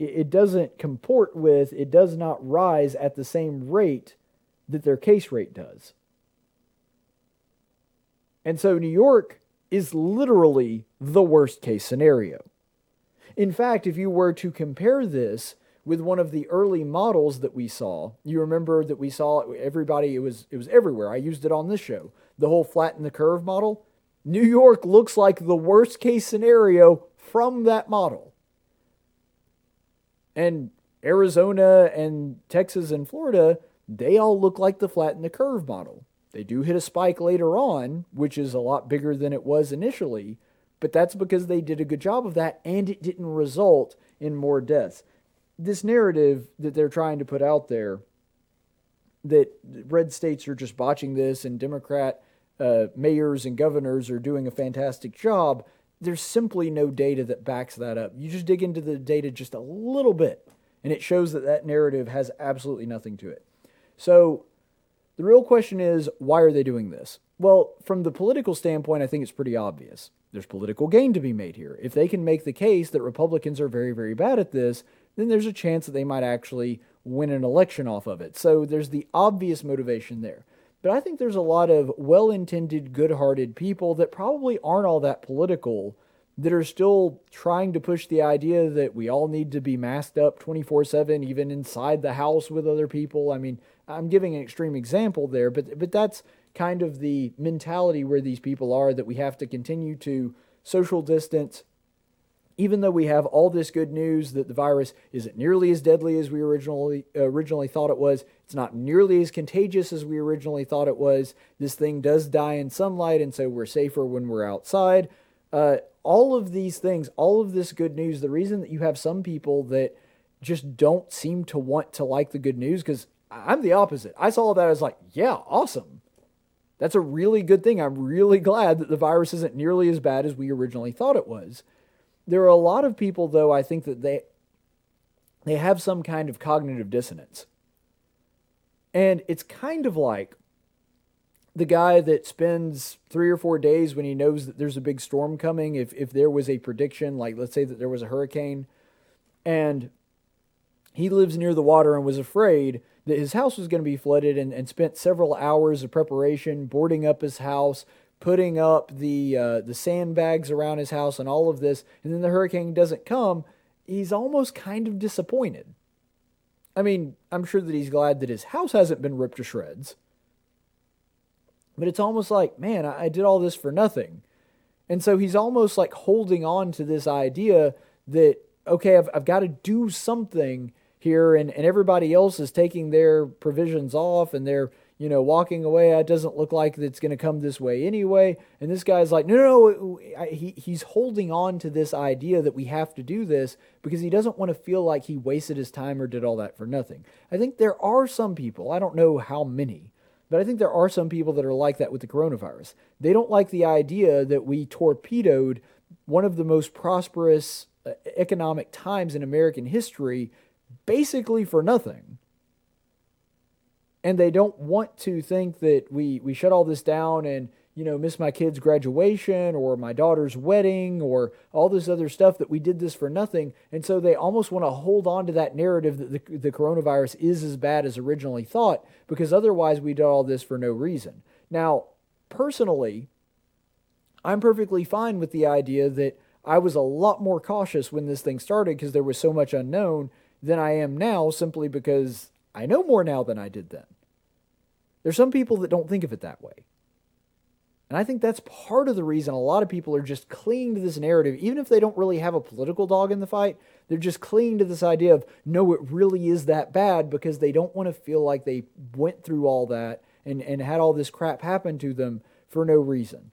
it doesn't comport with, it does not rise at the same rate that their case rate does. And so New York is literally the worst case scenario. In fact, if you were to compare this with one of the early models that we saw, you remember that we saw everybody, it was, it was everywhere. I used it on this show. The whole flatten the curve model. New York looks like the worst case scenario from that model. And Arizona and Texas and Florida, they all look like the flatten the curve model. They do hit a spike later on, which is a lot bigger than it was initially, but that's because they did a good job of that and it didn't result in more deaths. This narrative that they're trying to put out there that red states are just botching this and Democrat uh, mayors and governors are doing a fantastic job, there's simply no data that backs that up. You just dig into the data just a little bit, and it shows that that narrative has absolutely nothing to it. So the real question is why are they doing this? Well, from the political standpoint, I think it's pretty obvious. There's political gain to be made here. If they can make the case that Republicans are very, very bad at this, then there's a chance that they might actually win an election off of it. So there's the obvious motivation there. But I think there's a lot of well intended, good hearted people that probably aren't all that political that are still trying to push the idea that we all need to be masked up 24 7, even inside the house with other people. I mean, I'm giving an extreme example there, but, but that's kind of the mentality where these people are that we have to continue to social distance, even though we have all this good news that the virus isn't nearly as deadly as we originally originally thought it was, it's not nearly as contagious as we originally thought it was. This thing does die in sunlight, and so we're safer when we're outside. Uh, all of these things, all of this good news, the reason that you have some people that just don't seem to want to like the good news, because I'm the opposite. I saw that as like, yeah, awesome. That's a really good thing. I'm really [laughs] glad that the virus isn't nearly as bad as we originally thought it was. There are a lot of people, though, I think that they they have some kind of cognitive dissonance. And it's kind of like the guy that spends three or four days when he knows that there's a big storm coming, if, if there was a prediction, like let's say that there was a hurricane, and he lives near the water and was afraid that his house was going to be flooded and, and spent several hours of preparation boarding up his house, putting up the uh, the sandbags around his house and all of this, and then the hurricane doesn't come, he's almost kind of disappointed. I mean, I'm sure that he's glad that his house hasn't been ripped to shreds. But it's almost like, man, I, I did all this for nothing. And so he's almost like holding on to this idea that, okay, I've, I've got to do something here, and, and everybody else is taking their provisions off and they're you know, walking away. It doesn't look like it's going to come this way anyway. And this guy's like, no, no, no. He, he's holding on to this idea that we have to do this because he doesn't want to feel like he wasted his time or did all that for nothing. I think there are some people, I don't know how many, but I think there are some people that are like that with the coronavirus. They don't like the idea that we torpedoed one of the most prosperous uh, economic times in American history basically for nothing and they don't want to think that we we shut all this down and you know, miss my kid's graduation or my daughter's wedding or all this other stuff that we did this for nothing. And so they almost want to hold on to that narrative that the, the coronavirus is as bad as originally thought because otherwise we did all this for no reason. Now, personally, I'm perfectly fine with the idea that I was a lot more cautious when this thing started because there was so much unknown than I am now simply because I know more now than I did then. There's some people that don't think of it that way. And I think that's part of the reason a lot of people are just clinging to this narrative, even if they don't really have a political dog in the fight. They're just clinging to this idea of, no, it really is that bad because they don't want to feel like they went through all that and, and had all this crap happen to them for no reason.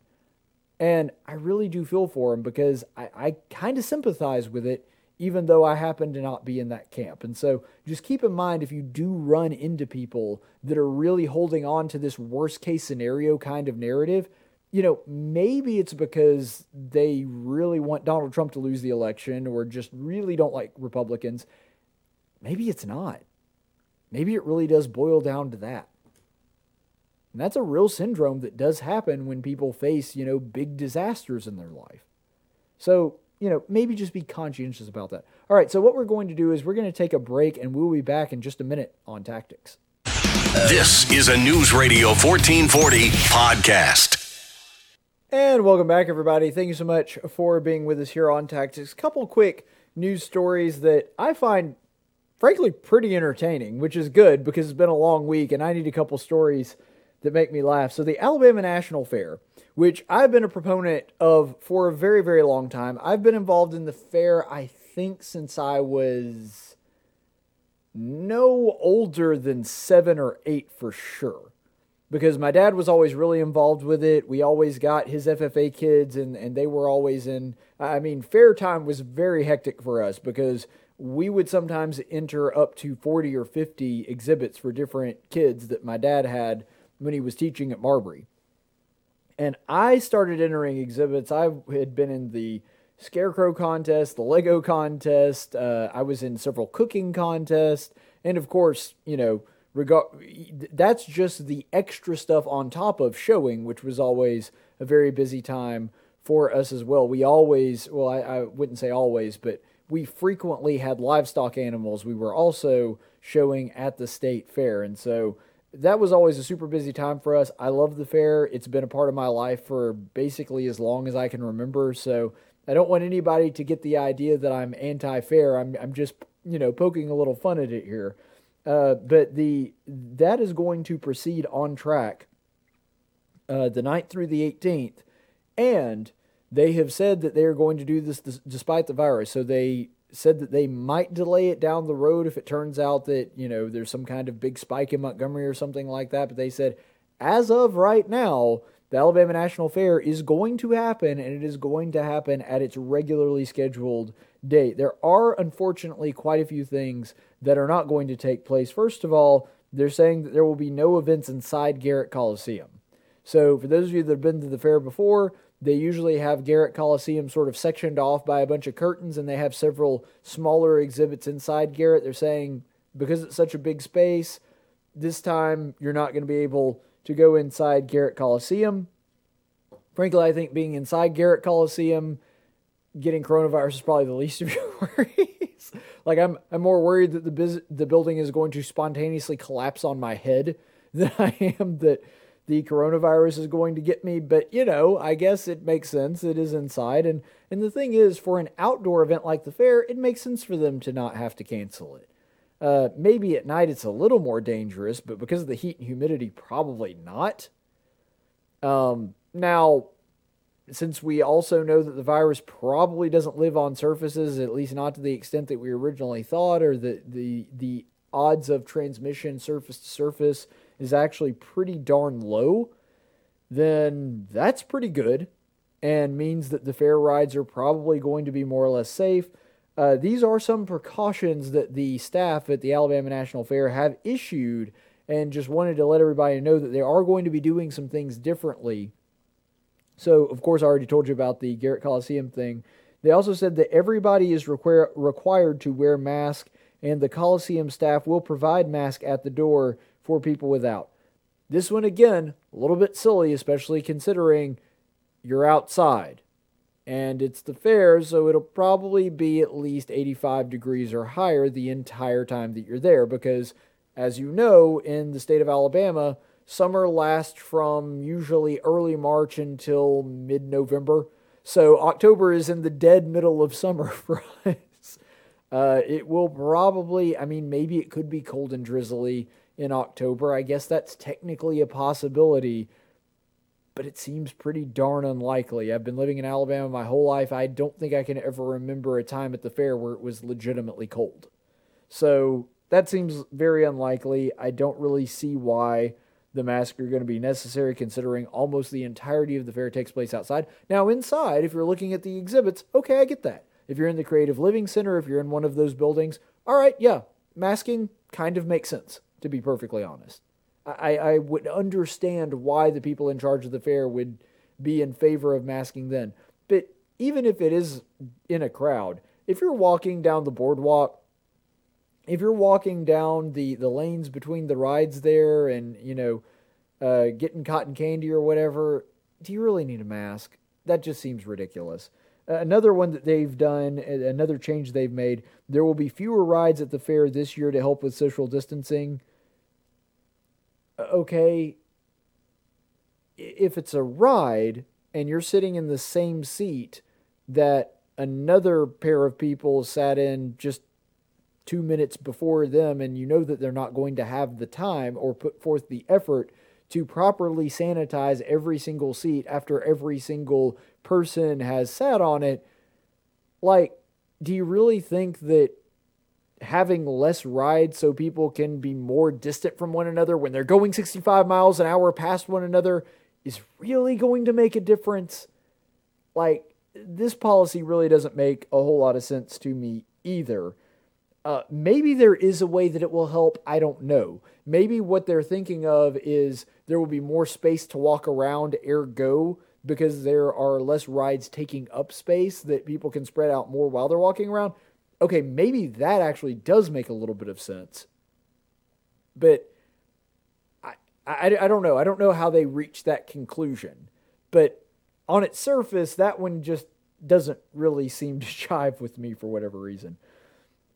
And I really do feel for them because I, I kind of sympathize with it, even though I happen to not be in that camp. And so just keep in mind if you do run into people that are really holding on to this worst case scenario kind of narrative, you know, maybe it's because they really want Donald Trump to lose the election or just really don't like Republicans. Maybe it's not. Maybe it really does boil down to that. And that's a real syndrome that does happen when people face, you know, big disasters in their life. So, you know, maybe just be conscientious about that. All right, so what we're going to do is we're going to take a break and we'll be back in just a minute on tactics. This is a News Radio 1440 podcast. And welcome back, everybody. Thank you so much for being with us here on Tactics. A couple quick news stories that I find, frankly, pretty entertaining, which is good because it's been a long week and I need a couple stories that make me laugh. So, the Alabama National Fair, which I've been a proponent of for a very, very long time, I've been involved in the fair, I think, since I was no older than seven or eight for sure because my dad was always really involved with it. We always got his FFA kids, and, and they were always in. I mean, fair time was very hectic for us because we would sometimes enter up to 40 or 50 exhibits for different kids that my dad had when he was teaching at Marbury. And I started entering exhibits. I had been in the Scarecrow contest, the Lego contest, uh, I was in several cooking contests, and of course, you know, regard that's just the extra stuff on top of showing, which was always a very busy time for us as well. We always, well, I, I wouldn't say always, but we frequently had livestock animals. We were also showing at the state fair, and so that was always a super busy time for us. I love the fair. It's been a part of my life for basically as long as I can remember. So I don't want anybody to get the idea that I'm anti-fair. I'm I'm just you know poking a little fun at it here. Uh, but the that is going to proceed on track uh, the 9th through the 18th, and they have said that they are going to do this, this despite the virus. So they said that they might delay it down the road if it turns out that you know there's some kind of big spike in Montgomery or something like that. But they said as of right now, the Alabama National Fair is going to happen, and it is going to happen at its regularly scheduled date. There are unfortunately quite a few things that are not going to take place. First of all, they're saying that there will be no events inside Garrett Coliseum. So, for those of you that have been to the fair before, they usually have Garrett Coliseum sort of sectioned off by a bunch of curtains, and they have several smaller exhibits inside Garrett. They're saying because it's such a big space, this time you're not going to be able to go inside Garrett Coliseum. Frankly, I think being inside Garrett Coliseum, getting coronavirus is probably the least of your [laughs] worries. like I'm, I'm more worried that the biz- the building is going to spontaneously collapse on my head than [laughs] I am that the coronavirus is going to get me. But you know, I guess it makes sense. It is inside, and and the thing is, for an outdoor event like the fair, it makes sense for them to not have to cancel it. Uh, maybe at night it's a little more dangerous, but because of the heat and humidity, probably not. Um, now, since we also know that the virus probably doesn't live on surfaces, at least not to the extent that we originally thought, or the the the odds of transmission surface to surface is actually pretty darn low, then that's pretty good and means that the fair rides are probably going to be more or less safe. Uh, these are some precautions that the staff at the Alabama National Fair have issued, and just wanted to let everybody know that they are going to be doing some things differently. So, of course, I already told you about the Garrett Coliseum thing. They also said that everybody is require, required to wear masks, and the Coliseum staff will provide masks at the door for people without. This one, again, a little bit silly, especially considering you're outside. And it's the fair, so it'll probably be at least 85 degrees or higher the entire time that you're there. Because, as you know, in the state of Alabama, summer lasts from usually early March until mid November. So October is in the dead middle of summer [laughs] for us. Uh, it will probably, I mean, maybe it could be cold and drizzly in October. I guess that's technically a possibility, but it seems pretty darn unlikely. I've been living in Alabama my whole life. I don't think I can ever remember a time at the fair where it was legitimately cold. So that seems very unlikely. I don't really see why the masks are going to be necessary considering almost the entirety of the fair takes place outside. Now, inside, if you're looking at the exhibits, okay, I get that. If you're in the Creative Living Center, if you're in one of those buildings, all right, yeah, masking kind of makes sense to be perfectly honest. I, I would understand why the people in charge of the fair would be in favor of masking then. But even if it is in a crowd, if you're walking down the boardwalk, if you're walking down the, the lanes between the rides there and, you know, uh, getting cotton candy or whatever, do you really need a mask? That just seems ridiculous. Uh, another one that they've done, another change they've made, there will be fewer rides at the fair this year to help with social distancing. Uh, okay, if it's a ride and you're sitting in the same seat that another pair of people sat in just two minutes before them, and you know that they're not going to have the time or put forth the effort to properly sanitize every single seat after every single person has sat on it, like, do you really think that having less rides so people can be more distant from one another when they're going 65 miles an hour past one another is really going to make a difference? Like, this policy really doesn't make a whole lot of sense to me either. Uh, maybe there is a way that it will help. I don't know. Maybe what they're thinking of is there will be more space to walk around, ergo, because there are less rides taking up space that people can spread out more while they're walking around. Okay, maybe that actually does make a little bit of sense. But I, I, I don't know. I don't know how they reached that conclusion. But on its surface, that one just doesn't really seem to [laughs] jive with me for whatever reason.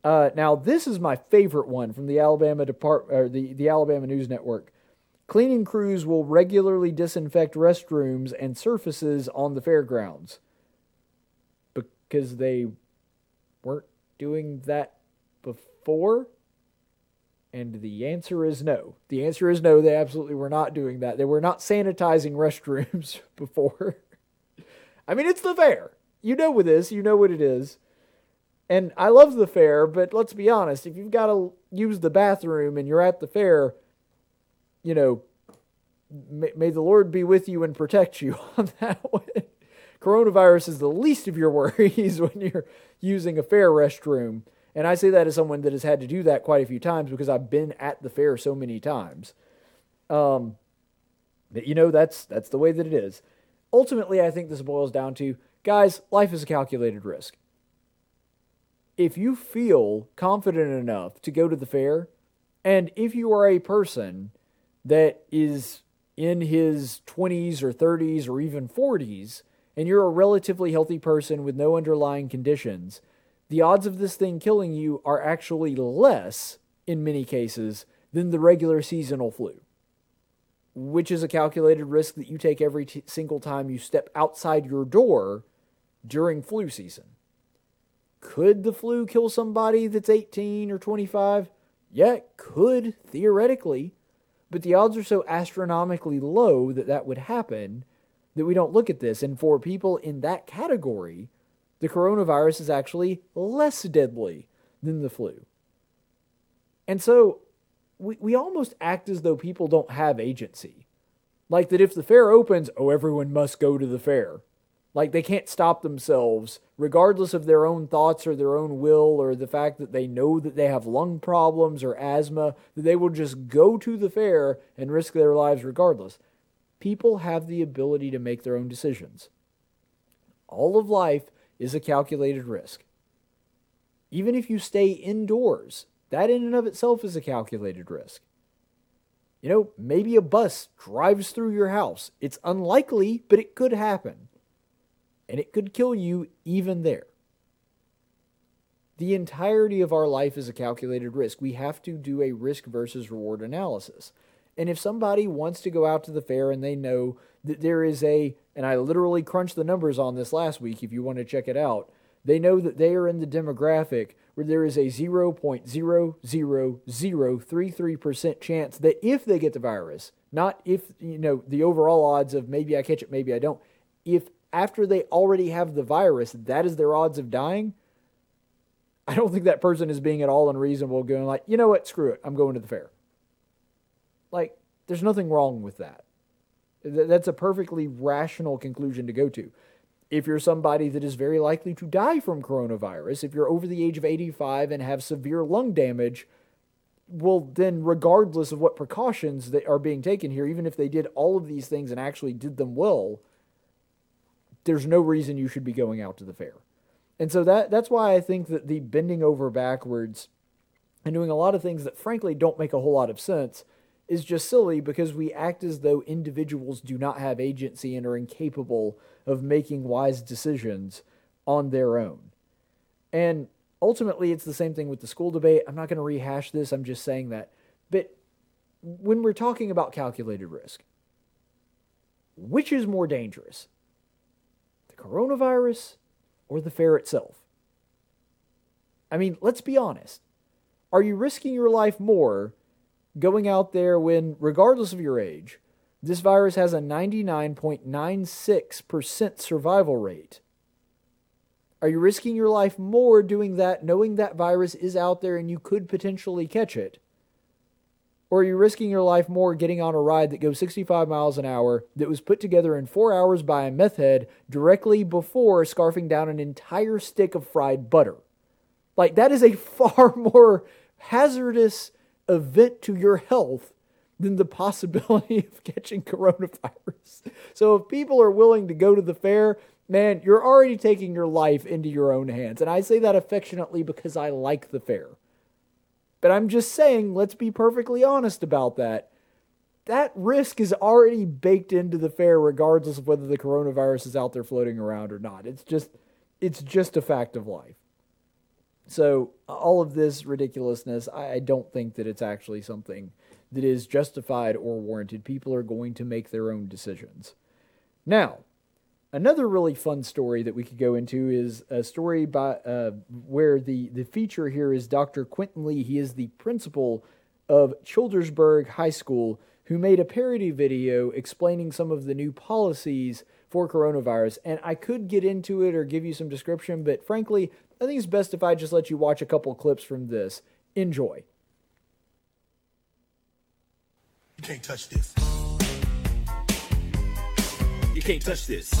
Uh, now, this is my favorite one from the Alabama Depart or the, the Alabama News Network. Cleaning crews will regularly disinfect restrooms and surfaces on the fairgrounds because they weren't doing that before? And the answer is no. The answer is no, they absolutely were not doing that. They were not sanitizing [laughs] restrooms [laughs] before. I mean, it's the fair. You know with this, you know what it is. And I love the fair, but let's be honest, if you've got to use the bathroom and you're at the fair, you know, may, may the Lord be with you and protect you [laughs] on that one. Coronavirus is the least of your worries [laughs] when you're using a fair restroom. And I say that as someone that has had to do that quite a few times because I've been at the fair so many times. Um, but you know that's that's the way that it is. Ultimately, I think this boils down to guys, life is a calculated risk. If you feel confident enough to go to the fair, and if you are a person that is in his 20s or 30s or even 40s, and you're a relatively healthy person with no underlying conditions, the odds of this thing killing you are actually less, in many cases, than the regular seasonal flu, which is a calculated risk that you take every t- single time you step outside your door during flu season. Could the flu kill somebody that's 18 or 25? Yeah, it could, theoretically but the odds are so astronomically low that that would happen that we don't look at this. And for people in that category, the coronavirus is actually less deadly than the flu. And so we, we almost act as though people don't have agency. Like that if the fair opens, oh, everyone must go to the fair. Like they can't stop themselves, regardless of their own thoughts or their own will or the fact that they know that they have lung problems or asthma, that they will just go to the fair and risk their lives regardless. People have the ability to make their own decisions. All of life is a calculated risk. Even if you stay indoors, that in and of itself is a calculated risk. You know, maybe a bus drives through your house. It's unlikely, but it could happen. And it could kill you even there. The entirety of our life is a calculated risk. We have to do a risk versus reward analysis. And if somebody wants to go out to the fair and they know that there is a, and I literally crunched the numbers on this last week if you want to check it out, they know that they are in the demographic where there is a 0.00033% chance that if they get the virus, not if, you know, the overall odds of maybe I catch it, maybe I don't, if after they already have the virus, that is their odds of dying, I don't think that person is being at all unreasonable going like, you know what, screw it, I'm going to the fair. Like, there's nothing wrong with that. That's a perfectly rational conclusion to go to. If you're somebody that is very likely to die from coronavirus, if you're over the age of 85 and have severe lung damage, well, then, regardless of what precautions that are being taken here, even if they did all of these things and actually did them well, there's no reason you should be going out to the fair. And so that that's why I think that the bending over backwards and doing a lot of things that frankly don't make a whole lot of sense is just silly because we act as though individuals do not have agency and are incapable of making wise decisions on their own. And ultimately, it's the same thing with the school debate. I'm not going to rehash this, I'm just saying that. But when we're talking about calculated risk, which is more dangerous? Coronavirus or the fair itself? I mean, let's be honest. Are you risking your life more going out there when, regardless of your age, this virus has a 99.96% survival rate? Are you risking your life more doing that, knowing that virus is out there and you could potentially catch it? Or are you risking your life more getting on a ride that goes 65 miles an hour that was put together in four hours by a meth head directly before scarfing down an entire stick of fried butter? Like, that is a [laughs] far more hazardous event to your health than the possibility [laughs] of catching coronavirus. So, if people are willing to go to the fair, man, you're already taking your life into your own hands. And I say that affectionately because I like the fair. But I'm just saying, let's be perfectly honest about that. That risk is already baked into the fair, regardless of whether the coronavirus is out there floating around or not. It's just, it's just a fact of life. So all of this ridiculousness, I don't think that it's actually something that is justified or warranted. People are going to make their own decisions. Now, Another really fun story that we could go into is a story by uh, where the the feature here is Dr. Quentin Lee. He is the principal of Childersburg High School, who made a parody video explaining some of the new policies for coronavirus. And I could get into it or give you some description, but frankly, I think it's best if I just let you watch a couple clips from this. Enjoy. You can't touch this. You can't touch this.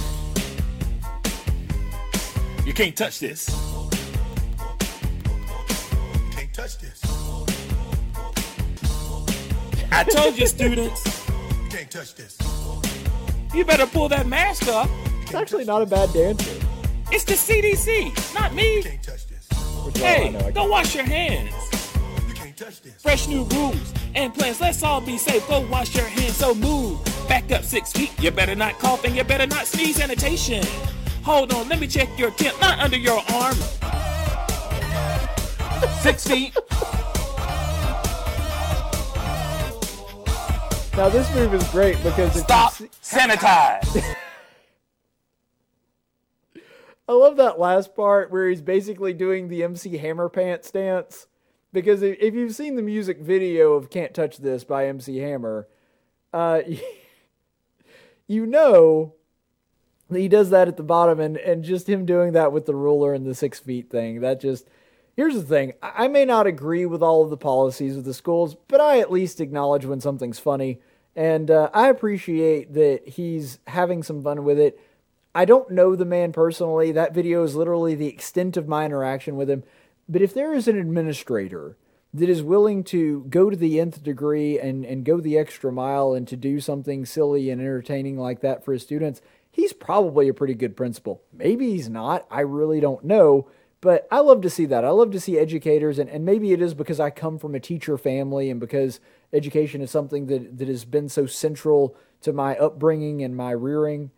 You can't touch this. Can't touch this. I told you, students. You can't touch this. You better pull that mask up. It's actually not a bad dancer. It's the CDC, not me. Which Hey, I know I don't wash your hands. Fresh new rules and plans. Let's all be safe. Go wash your hands. So move back up six feet. You better not cough and you better not sneeze. Sanitation. Hold on, let me check your temp. Not under your arm. Six feet. Now this move is great because if Stop. Sanitize. [laughs] I love that last part where he's basically doing the MC Hammer Pants dance. Because if you've seen the music video of Can't Touch This by MC Hammer, uh, [laughs] you know he does that at the bottom and, and just him doing that with the ruler and the six feet thing. That just, here's the thing I may not agree with all of the policies of the schools, but I at least acknowledge when something's funny. And uh, I appreciate that he's having some fun with it. I don't know the man personally. That video is literally the extent of my interaction with him. But if there is an administrator that is willing to go to the nth degree and, and go the extra mile and to do something silly and entertaining like that for his students, he's probably a pretty good principal. Maybe he's not. I really don't know. But I love to see that. I love to see educators, and, and maybe it is because I come from a teacher family and because education is something that, that has been so central to my upbringing and my rearing.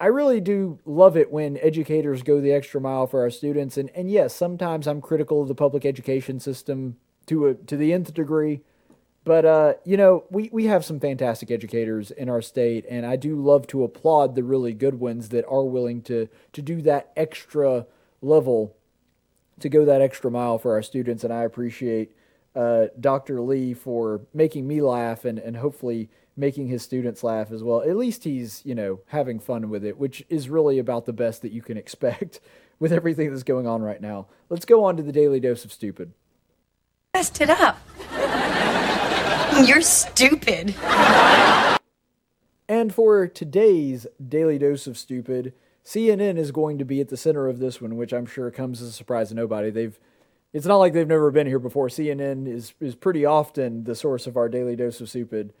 I really do love it when educators go the extra mile for our students. And, and yes, sometimes I'm critical of the public education system to a, to the nth degree. But uh, you know, we, we have some fantastic educators in our state, and I do love to applaud the really good ones that are willing to to do that extra level to go that extra mile for our students. And I appreciate uh, Dr. Lee for making me laugh and, and hopefully making his students laugh as well. At least he's, you know, having fun with it, which is really about the best that you can expect [laughs] with everything that's going on right now. Let's go on to the daily dose of stupid. Messed it up. [laughs] You're stupid. And for today's daily dose of stupid, CNN is going to be at the center of this one, which I'm sure comes as a surprise to nobody. They've it's not like they've never been here before. CNN is is pretty often the source of our daily dose of stupid.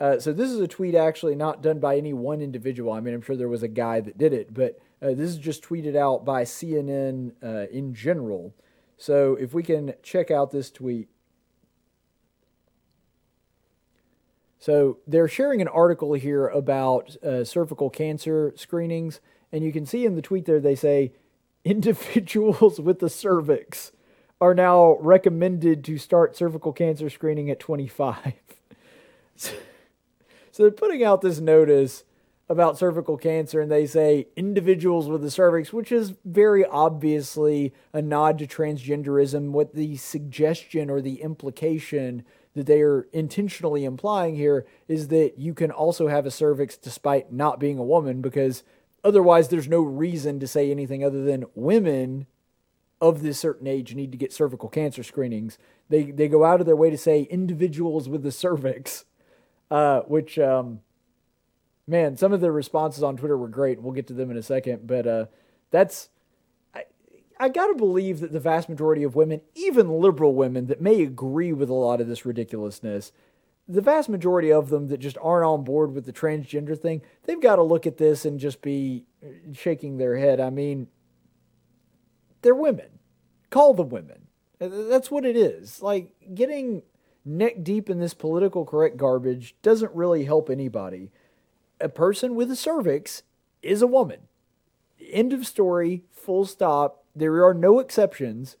Uh, so this is a tweet actually not done by any one individual. I mean, I'm sure there was a guy that did it, but uh, this is just tweeted out by CNN uh, in general. So if we can check out this tweet. So they're sharing an article here about uh, cervical cancer screenings, and you can see in the tweet there they say individuals [laughs] with the cervix are now recommended to start cervical cancer screening at 25. [laughs] so they're putting out this notice about cervical cancer and they say individuals with the cervix, which is very obviously a nod to transgenderism. What the suggestion or the implication that they are intentionally implying here is that you can also have a cervix despite not being a woman because Otherwise, there's no reason to say anything other than women of this certain age need to get cervical cancer screenings. They they go out of their way to say individuals with the cervix, uh, which um, man, some of the responses on Twitter were great. We'll get to them in a second, but uh, that's I, I gotta believe that the vast majority of women, even liberal women, that may agree with a lot of this ridiculousness, the vast majority of them that just aren't on board with the transgender thing, they've got to look at this and just be uh, shaking their head. I mean, they're women. Call them women. Uh, that's what it is. Like getting neck deep in this political correct garbage doesn't really help anybody. A person with a cervix is a woman. End of story, full stop. There are no exceptions.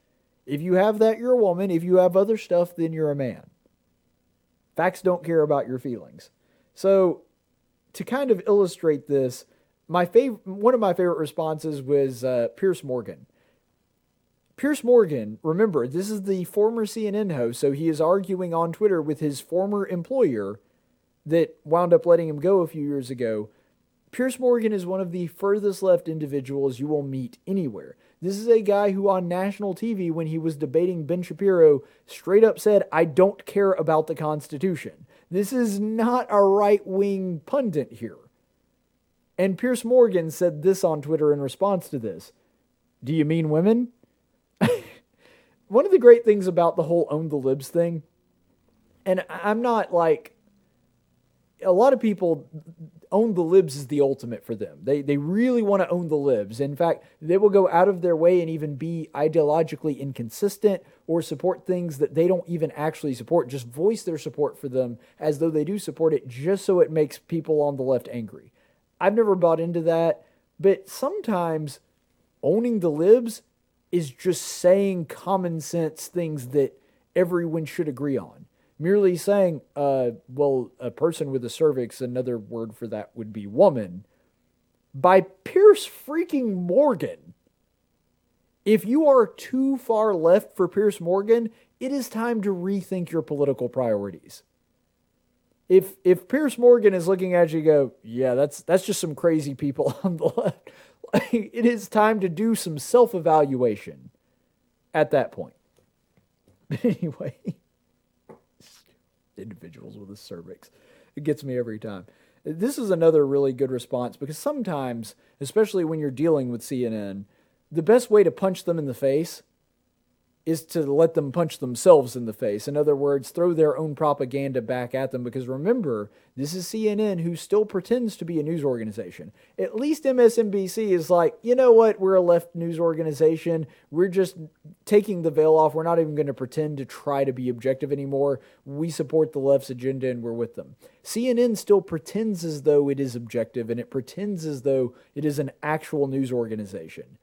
If you have that, you're a woman. If you have other stuff, then you're a man. Facts don't care about your feelings. So, to kind of illustrate this, my fav- one of my favorite responses was uh, Piers Morgan. Piers Morgan, remember, this is the former CNN host, so he is arguing on Twitter with his former employer that wound up letting him go a few years ago. Piers Morgan is one of the furthest left individuals you will meet anywhere. This is a guy who on national TV, when he was debating Ben Shapiro, straight up said, I don't care about the Constitution. This is not a right wing pundit here. And Piers Morgan said this on Twitter in response to this Do you mean women? [laughs] One of the great things about the whole own the libs thing, and I'm not like a lot of people own the libs is the ultimate for them. They they really want to own the libs. In fact, they will go out of their way and even be ideologically inconsistent or support things that they don't even actually support. Just voice their support for them as though they do support it, just so it makes people on the left angry. I've never bought into that, but sometimes owning the libs is just saying common sense things that everyone should agree on merely saying, uh, well, a person with a cervix, another word for that would be woman, by Piers freaking Morgan. If you are too far left for Piers Morgan, it is time to rethink your political priorities. If if Piers Morgan is looking at you, go, yeah, that's that's just some crazy people [laughs] on the left. it is time to do some self evaluation at that point. [laughs] Anyway individuals with a cervix. It gets me every time. This is another really good response because sometimes, especially when you're dealing with CNN, the best way to punch them in the face is to let them punch themselves in the face. In other words, throw their own propaganda back at them. Because remember, this is CNN who still pretends to be a news organization. At least MSNBC is like, you know what? We're a left news organization. We're just taking the veil off. We're not even going to pretend to try to be objective anymore. We support the left's agenda and we're with them. CNN still pretends as though it is objective and it pretends as though it is an actual news organization.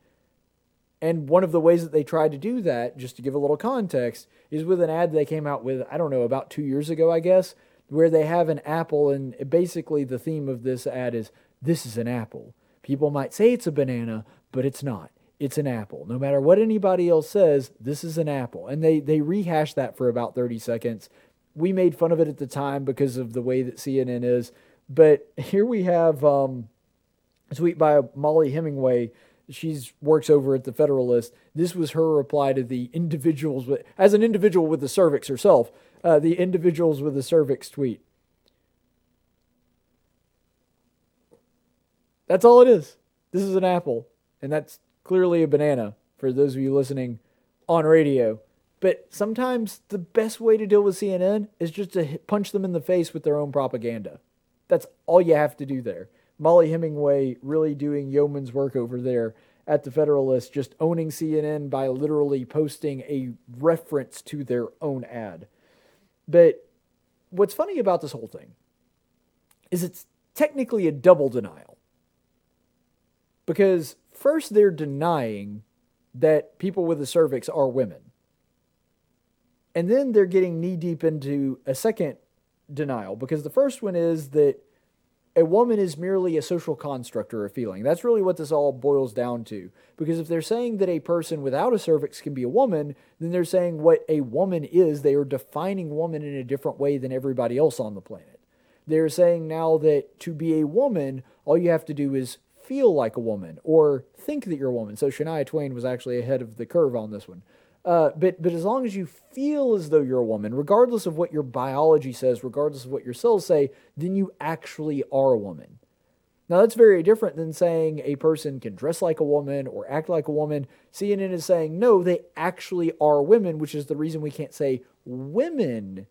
And one of the ways that they tried to do that, just to give a little context, is with an ad they came out with, I don't know, about two years ago, I guess, where they have an apple. And basically, the theme of this ad is this is an apple. People might say it's a banana, but it's not. It's an apple. No matter what anybody else says, this is an apple. And they, they rehash that for about 30 seconds. We made fun of it at the time because of the way that CNN is. But [laughs] here we have um, a tweet by Mollie Hemingway she's works over at the Federalist. This was her reply to the individuals with, as an individual with the cervix herself, uh, the individuals with the cervix tweet. That's all it is. This is an apple, and that's clearly a banana for those of you listening on radio. But sometimes the best way to deal with CNN is just to punch them in the face with their own propaganda. That's all you have to do there. Mollie Hemingway really doing yeoman's work over there at the Federalist, just owning CNN by literally posting a reference to their own ad. But what's funny about this whole thing is it's technically a double denial. Because first, they're denying that people with a cervix are women. And then they're getting knee deep into a second denial because the first one is that a woman is merely a social construct or a feeling. That's really what this all boils down to. Because if they're saying that a person without a cervix can be a woman, then they're saying what a woman is. They are defining woman in a different way than everybody else on the planet. They're saying now that to be a woman, all you have to do is feel like a woman or think that you're a woman. So Shania Twain was actually ahead of the curve on this one. Uh, but but as long as you feel as though you're a woman, regardless of what your biology says, regardless of what your cells say, then you actually are a woman. Now that's very different than saying a person can dress like a woman or act like a woman. CNN is saying no, they actually are women, which is the reason we can't say women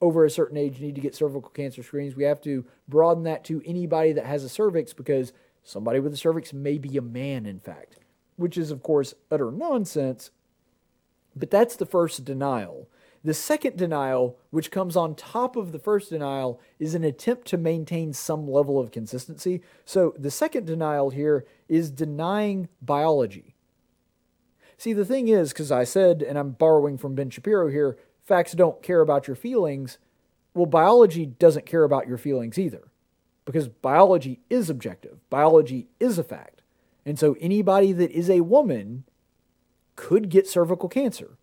over a certain age need to get cervical cancer screens. We have to broaden that to anybody that has a cervix because somebody with a cervix may be a man, in fact, which is of course utter nonsense but that's the first denial. The second denial, which comes on top of the first denial, is an attempt to maintain some level of consistency. So the second denial here is denying biology. See, the thing is, because I said, and I'm borrowing from Ben Shapiro here, facts don't care about your feelings. Well, biology doesn't care about your feelings either, because biology is objective, biology is a fact. And so anybody that is a woman could get cervical cancer.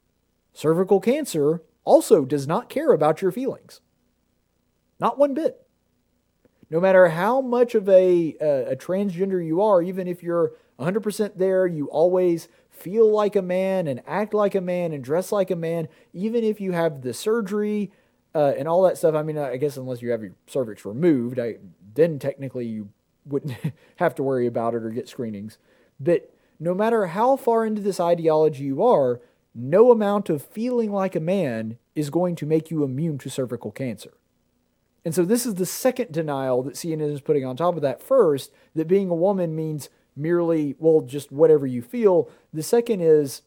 Cervical cancer also does not care about your feelings. Not one bit. No matter how much of a, a, a transgender you are, even if you're 100% there, you always feel like a man and act like a man and dress like a man, even if you have the surgery uh, and all that stuff. I mean, I guess unless you have your cervix removed, I, then technically you wouldn't [laughs] have to worry about it or get screenings. But no matter how far into this ideology you are, no amount of feeling like a man is going to make you immune to cervical cancer. And so this is the second denial that CNN is putting on top of that first, that being a woman means merely, well, just whatever you feel. The second is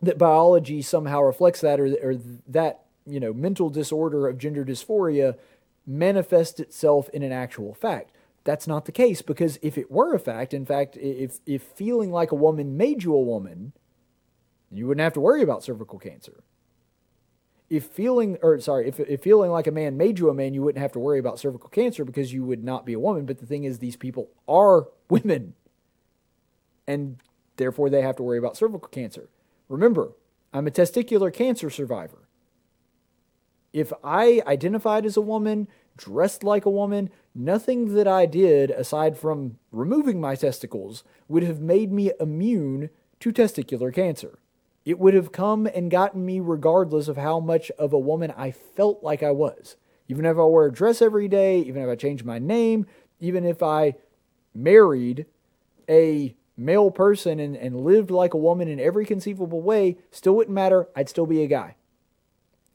that biology somehow reflects that or, or that, you know, mental disorder of gender dysphoria manifests itself in an actual fact that's not the case because if it were a fact, in fact, if if feeling like a woman made you a woman, you wouldn't have to worry about cervical cancer. If feeling or sorry, if if feeling like a man made you a man, you wouldn't have to worry about cervical cancer because you would not be a woman, but the thing is these people are [laughs] women. And therefore they have to worry about cervical cancer. Remember, I'm a testicular cancer survivor. If I identified as a woman, dressed like a woman, nothing that I did, aside from removing my testicles, would have made me immune to testicular cancer. It would have come and gotten me regardless of how much of a woman I felt like I was. Even if I wore a dress every day, even if I changed my name, even if I married a male person and, and lived like a woman in every conceivable way, still wouldn't matter. I'd still be a guy.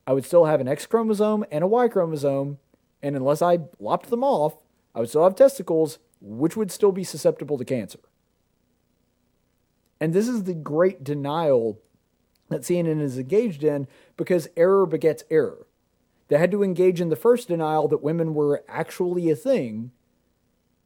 I would still have an X chromosome and a Y chromosome, and unless I lopped them off, I would still have testicles, which would still be susceptible to cancer. And this is the great denial that CNN is engaged in because error begets error. They had to engage in the first denial that women were actually a thing.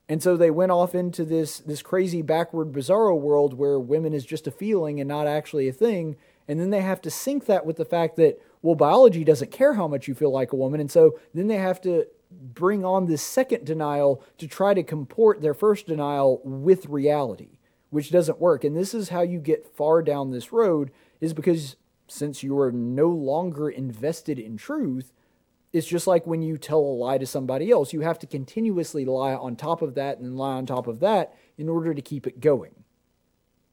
And so they went off into this, this crazy backward bizarro world where women is just a feeling and not actually a thing. And then they have to sync that with the fact that, well, biology doesn't care how much you feel like a woman. And so then they have to bring on this second denial to try to comport their first denial with reality, which doesn't work. And this is how you get far down this road, is because since you are no longer invested in truth, it's just like when you tell a lie to somebody else. You have to continuously lie on top of that and lie on top of that in order to keep it going.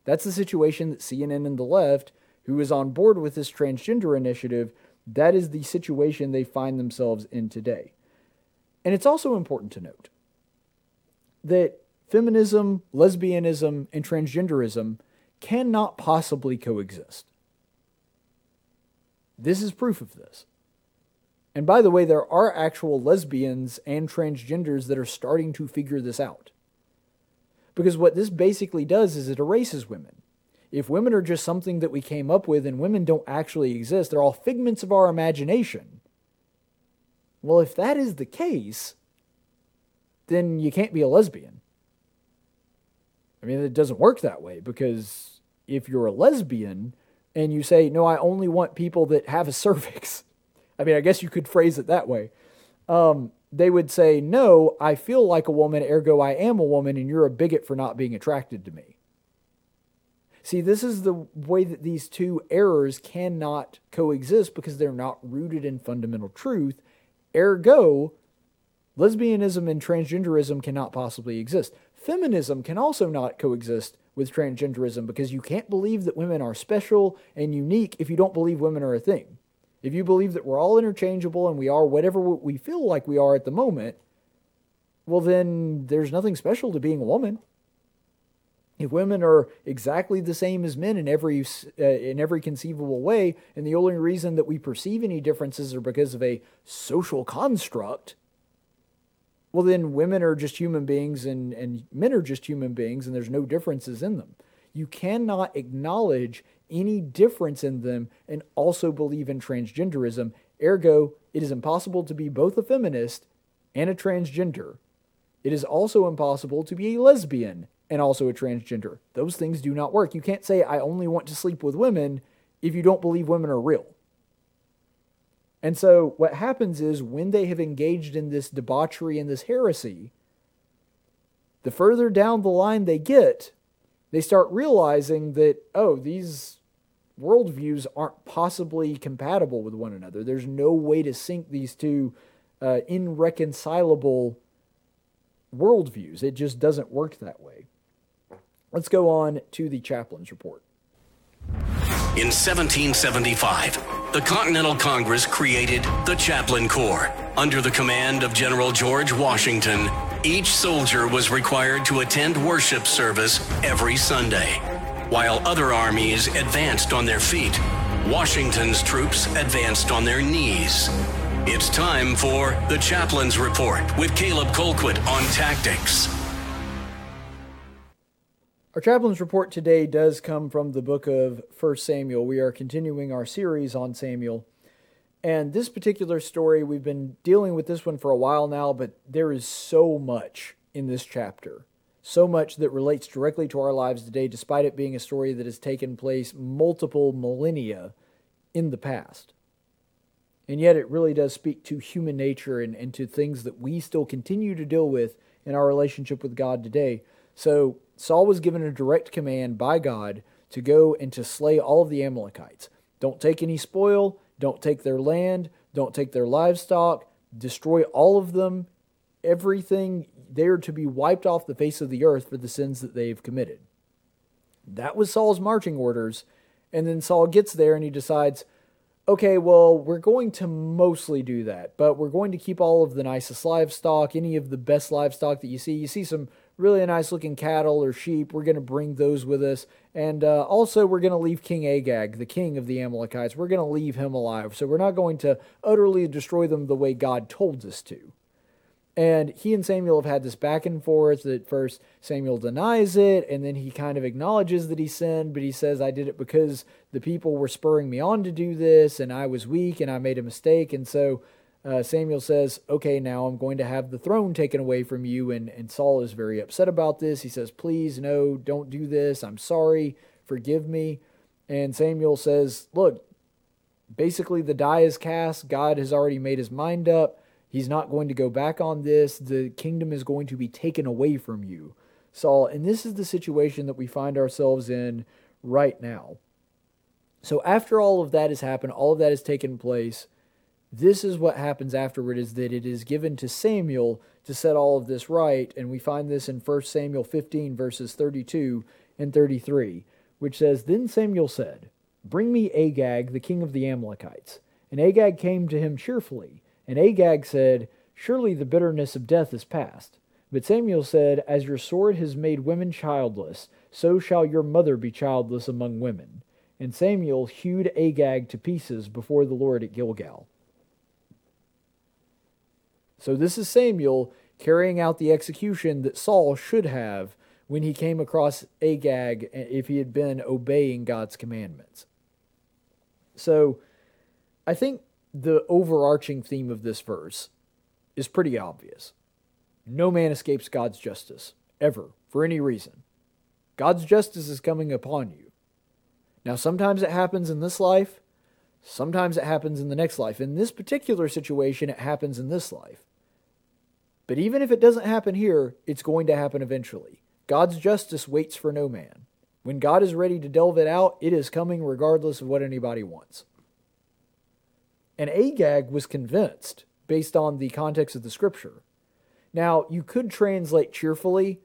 That's the situation that CNN and the left, who is on board with this transgender initiative, that is the situation they find themselves in today. And it's also important to note that feminism, lesbianism, and transgenderism cannot possibly coexist. This is proof of this. And by the way, there are actual lesbians and transgenders that are starting to figure this out. Because what this basically does is it erases women. If women are just something that we came up with and women don't actually exist, they're all figments of our imagination. Well, if that is the case, then you can't be a lesbian. I mean, it doesn't work that way because if you're a lesbian and you say, no, I only want people that have a cervix, [laughs] I mean, I guess you could phrase it that way. Um, they would say, no, I feel like a woman, ergo I am a woman, and you're a bigot for not being attracted to me. See, this is the way that these two errors cannot coexist because they're not rooted in fundamental truth. Ergo, lesbianism and transgenderism cannot possibly exist. Feminism can also not coexist with transgenderism because you can't believe that women are special and unique if you don't believe women are a thing. If you believe that we're all interchangeable and we are whatever we feel like we are at the moment, well, then there's nothing special to being a woman. If women are exactly the same as men in every uh, in every conceivable way, and the only reason that we perceive any differences are because of a social construct, well, then women are just human beings and, and men are just human beings, and there's no differences in them. You cannot acknowledge any difference in them and also believe in transgenderism. Ergo, it is impossible to be both a feminist and a transgender. It is also impossible to be a lesbian and also a transgender. Those things do not work. You can't say, I only want to sleep with women if you don't believe women are real. And so, what happens is when they have engaged in this debauchery and this heresy, the further down the line they get, they start realizing that, oh, these worldviews aren't possibly compatible with one another. There's no way to sync these two uh, irreconcilable worldviews. It just doesn't work that way. Let's go on to the chaplain's report. In 1775, the Continental Congress created the Chaplain Corps. Under the command of General George Washington, each soldier was required to attend worship service every Sunday. While other armies advanced on their feet, Washington's troops advanced on their knees. It's time for the Chaplain's Report with Caleb Colquitt on tactics. Our chaplain's report today does come from the book of 1 Samuel. We are continuing our series on Samuel. And this particular story, we've been dealing with this one for a while now, but there is so much in this chapter. So much that relates directly to our lives today, despite it being a story that has taken place multiple millennia in the past. And yet it really does speak to human nature and, and to things that we still continue to deal with in our relationship with God today. So Saul was given a direct command by God to go and to slay all of the Amalekites. Don't take any spoil, don't take their land, don't take their livestock, destroy all of them, everything. They are to be wiped off the face of the earth for the sins that they've committed. That was Saul's marching orders. And then Saul gets there and he decides, okay, well, we're going to mostly do that, but we're going to keep all of the nicest livestock, any of the best livestock that you see. You see some really nice looking cattle or sheep. We're going to bring those with us. And uh, also, we're going to leave King Agag, the king of the Amalekites, we're going to leave him alive. So we're not going to utterly destroy them the way God told us to. And he and Samuel have had this back and forth. that first, Samuel denies it, and then he kind of acknowledges that he sinned, but he says, I did it because the people were spurring me on to do this, and I was weak, and I made a mistake. And so uh, Samuel says, Okay, now I'm going to have the throne taken away from you. And, and Saul is very upset about this. He says, Please, no, don't do this. I'm sorry. Forgive me. And Samuel says, Look, basically the die is cast. God has already made his mind up. He's not going to go back on this. The kingdom is going to be taken away from you, Saul. And this is the situation that we find ourselves in right now. So after all of that has happened, all of that has taken place, this is what happens afterward is that it is given to Samuel to set all of this right. And we find this in 1 Samuel 15, verses 32 and 33, which says, Then Samuel said, Bring me Agag, the king of the Amalekites. And Agag came to him cheerfully. And Agag said, Surely the bitterness of death is past. But Samuel said, As your sword has made women childless, so shall your mother be childless among women. And Samuel hewed Agag to pieces before the Lord at Gilgal. So this is Samuel carrying out the execution that Saul should have when he came across Agag if he had been obeying God's commandments. So I think the overarching theme of this verse is pretty obvious. No man escapes God's justice, ever, for any reason. God's justice is coming upon you. Now, sometimes it happens in this life, sometimes it happens in the next life. In this particular situation, it happens in this life. But even if it doesn't happen here, it's going to happen eventually. God's justice waits for no man. When God is ready to delve it out, it is coming regardless of what anybody wants. And Agag was convinced based on the context of the scripture. Now, you could translate cheerfully.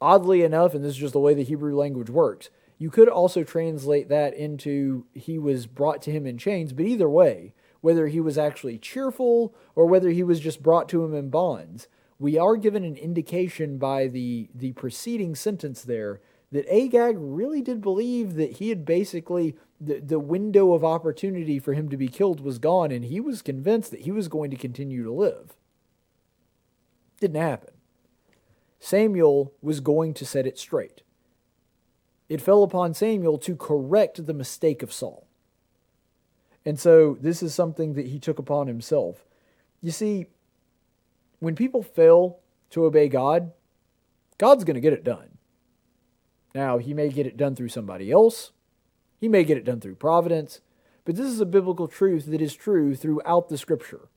Oddly enough, and this is just the way the Hebrew language works, you could also translate that into he was brought to him in chains, but either way, whether he was actually cheerful or whether he was just brought to him in bonds, we are given an indication by the, the preceding sentence there that Agag really did believe that he had basically the, the window of opportunity for him to be killed was gone, and he was convinced that he was going to continue to live. Didn't happen. Samuel was going to set it straight. It fell upon Samuel to correct the mistake of Saul. And so this is something that he took upon himself. You see, when people fail to obey God, God's going to get it done. Now, he may get it done through somebody else, he may get it done through providence, but this is a biblical truth that is true throughout the scripture.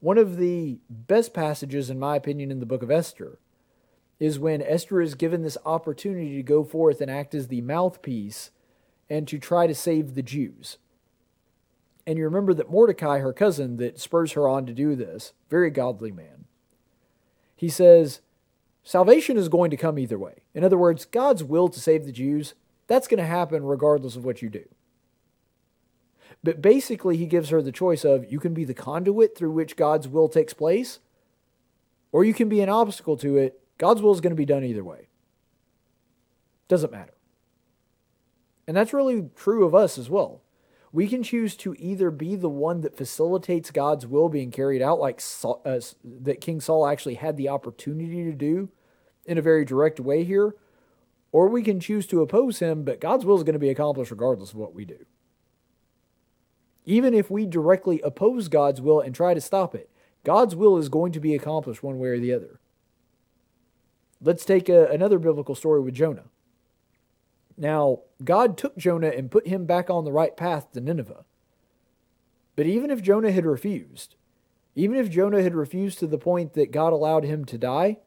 One of the best passages, in my opinion, in the book of Esther is when Esther is given this opportunity to go forth and act as the mouthpiece and to try to save the Jews. And you remember that Mordecai, her cousin, that spurs her on to do this, very godly man, he says, Salvation is going to come either way. In other words, God's will to save the Jews, that's going to happen regardless of what you do. But basically, he gives her the choice of you can be the conduit through which God's will takes place, or you can be an obstacle to it. God's will is going to be done either way. Doesn't matter. And that's really true of us as well we can choose to either be the one that facilitates God's will being carried out, like Saul, uh, that King Saul actually had the opportunity to do in a very direct way here, or we can choose to oppose him, but God's will is going to be accomplished regardless of what we do. Even if we directly oppose God's will and try to stop it, God's will is going to be accomplished one way or the other. Let's take a, another biblical story with Jonah. Now, God took Jonah and put him back on the right path to Nineveh. But even if Jonah had refused, even if Jonah had refused to the point that God allowed him to die,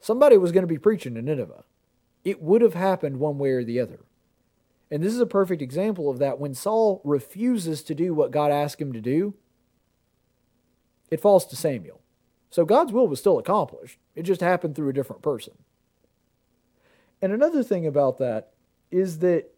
somebody was going to be preaching to Nineveh. It would have happened one way or the other. And this is a perfect example of that. When Saul refuses to do what God asked him to do, it falls to Samuel. So God's will was still accomplished, it just happened through a different person. And another thing about that is that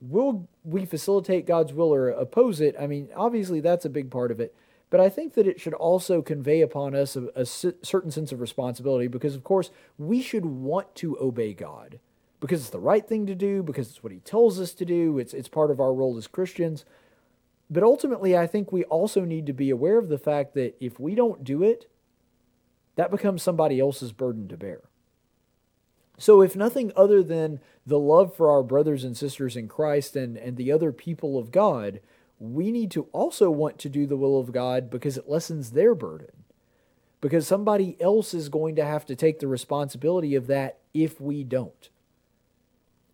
will we facilitate God's will or oppose it? I mean, obviously that's a big part of it. But I think that it should also convey upon us a, certain sense of responsibility because, of course, we should want to obey God because it's the right thing to do, because it's what He tells us to do, it's, it's part of our role as Christians. But ultimately, I think we also need to be aware of the fact that if we don't do it, that becomes somebody else's burden to bear. So, if nothing other than the love for our brothers and sisters in Christ and, and the other people of God, we need to also want to do the will of God because it lessens their burden. Because somebody else is going to have to take the responsibility of that if we don't.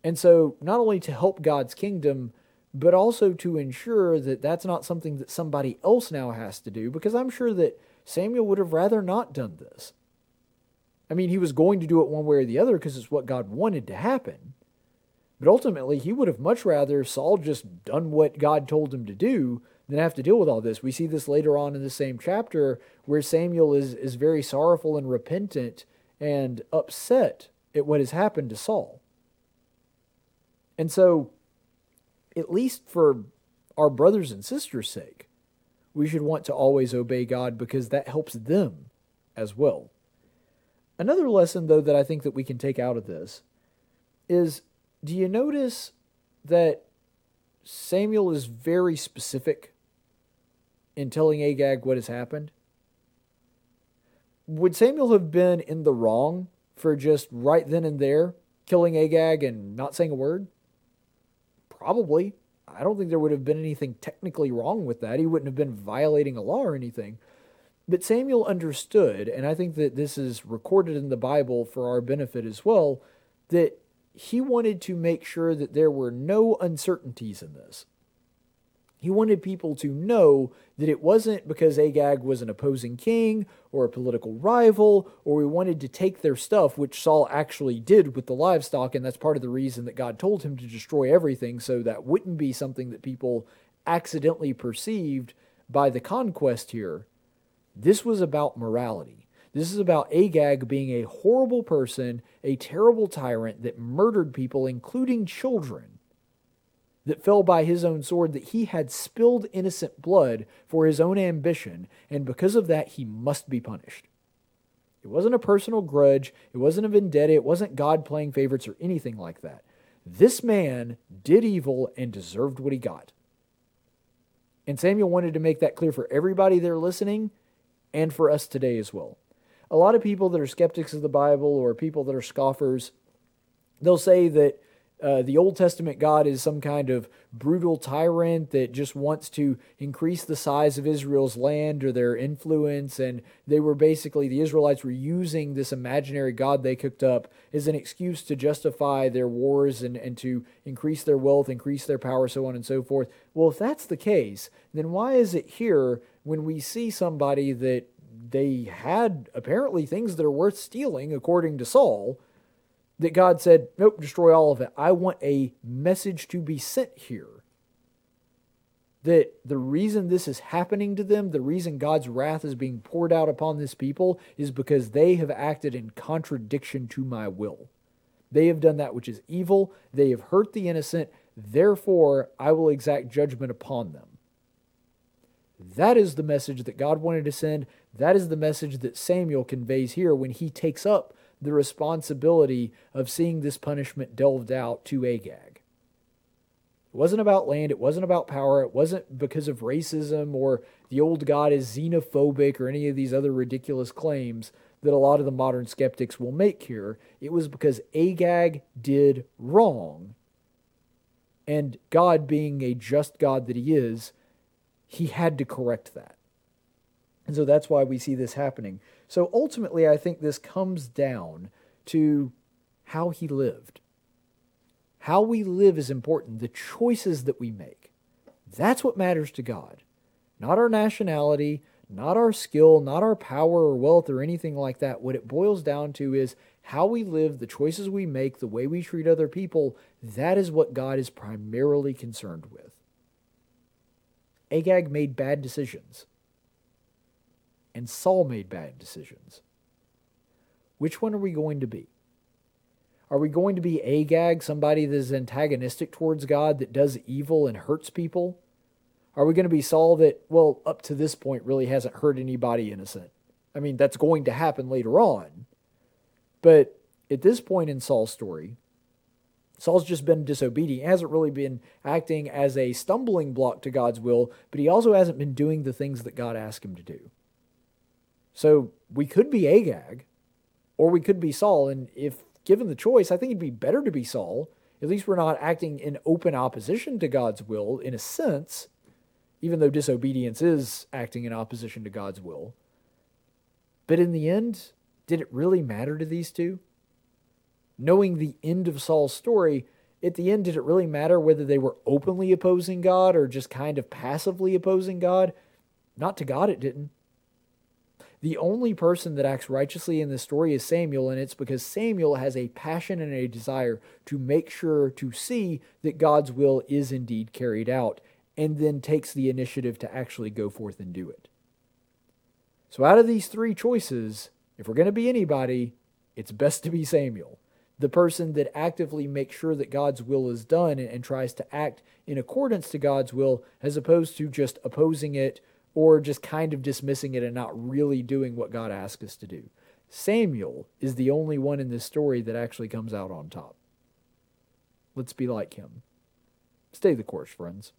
And so, not only to help God's kingdom, but also to ensure that that's not something that somebody else now has to do, because I'm sure that Samuel would have rather not done this. I mean, he was going to do it one way or the other because it's what God wanted to happen. But ultimately, he would have much rather Saul just done what God told him to do than have to deal with all this. We see this later on in the same chapter where Samuel is, is very sorrowful and repentant and upset at what has happened to Saul. And so, at least for our brothers and sisters' sake, we should want to always obey God because that helps them as well. Another lesson, though, that I think that we can take out of this is do you notice that Samuel is very specific in telling Agag what has happened? Would Samuel have been in the wrong for just right then and there killing Agag and not saying a word? Probably. I don't think there would have been anything technically wrong with that. He wouldn't have been violating a law or anything. But Samuel understood, and I think that this is recorded in the Bible for our benefit as well, that he wanted to make sure that there were no uncertainties in this. He wanted people to know that it wasn't because Agag was an opposing king or a political rival, or we wanted to take their stuff, which Saul actually did with the livestock, and that's part of the reason that God told him to destroy everything, so that wouldn't be something that people accidentally perceived by the conquest here. This was about morality. This is about Agag being a horrible person, a terrible tyrant that murdered people, including children, that fell by his own sword, that he had spilled innocent blood for his own ambition, and because of that, he must be punished. It wasn't a personal grudge, it wasn't a vendetta, it wasn't God playing favorites or anything like that. This man did evil and deserved what he got. And Samuel wanted to make that clear for everybody there listening and for us today as well a lot of people that are skeptics of the Bible or people that are scoffers, they'll say that uh, the Old Testament God is some kind of brutal tyrant that just wants to increase the size of Israel's land or their influence. And they were basically, the Israelites were using this imaginary God they cooked up as an excuse to justify their wars and, and to increase their wealth, increase their power, so on and so forth. Well, if that's the case, then why is it here when we see somebody that they had apparently things that are worth stealing, according to Saul, that God said, Nope, destroy all of it. I want a message to be sent here. That the reason this is happening to them, the reason God's wrath is being poured out upon this people, is because they have acted in contradiction to my will. They have done that which is evil, they have hurt the innocent, therefore I will exact judgment upon them. That is the message that God wanted to send. That is the message that Samuel conveys here when he takes up the responsibility of seeing this punishment delved out to Agag. It wasn't about land, it wasn't about power, it wasn't because of racism or the old God is xenophobic or any of these other ridiculous claims that a lot of the modern skeptics will make here. It was because Agag did wrong. And God, being a just God that He is, he had to correct that. And so that's why we see this happening. So ultimately, I think this comes down to how he lived. How we live is important, the choices that we make. That's what matters to God. Not our nationality, not our skill, not our power or wealth or anything like that. What it boils down to is how we live, the choices we make, the way we treat other people. That is what God is primarily concerned with. Agag made bad decisions, and Saul made bad decisions. Which one are we going to be? Are we going to be Agag, somebody that is antagonistic towards God, that does evil and hurts people? Are we going to be Saul that, well, up to this point, really hasn't hurt anybody innocent? I mean, that's going to happen later on. But at this point in Saul's story, Saul's just been disobedient. He hasn't really been acting as a stumbling block to God's will, but he also hasn't been doing the things that God asked him to do. So we could be Agag, or we could be Saul. And if given the choice, I think it'd be better to be Saul. At least we're not acting in open opposition to God's will in a sense, even though disobedience is acting in opposition to God's will. But in the end, did it really matter to these two? Knowing the end of Saul's story, at the end, did it really matter whether they were openly opposing God or just kind of passively opposing God? Not to God, it didn't. The only person that acts righteously in this story is Samuel, and it's because Samuel has a passion and a desire to make sure to see that God's will is indeed carried out, and then takes the initiative to actually go forth and do it. So, out of these three choices, if we're going to be anybody, it's best to be Samuel, the person that actively makes sure that God's will is done and, and tries to act in accordance to God's will, as opposed to just opposing it or just kind of dismissing it and not really doing what God asked us to do. Samuel is the only one in this story that actually comes out on top. Let's be like him. Stay the course, friends.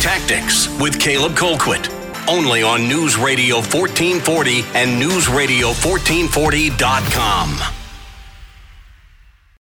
Tactics with Caleb Colquitt. Only on News Radio 1440 and NewsRadio1440.com.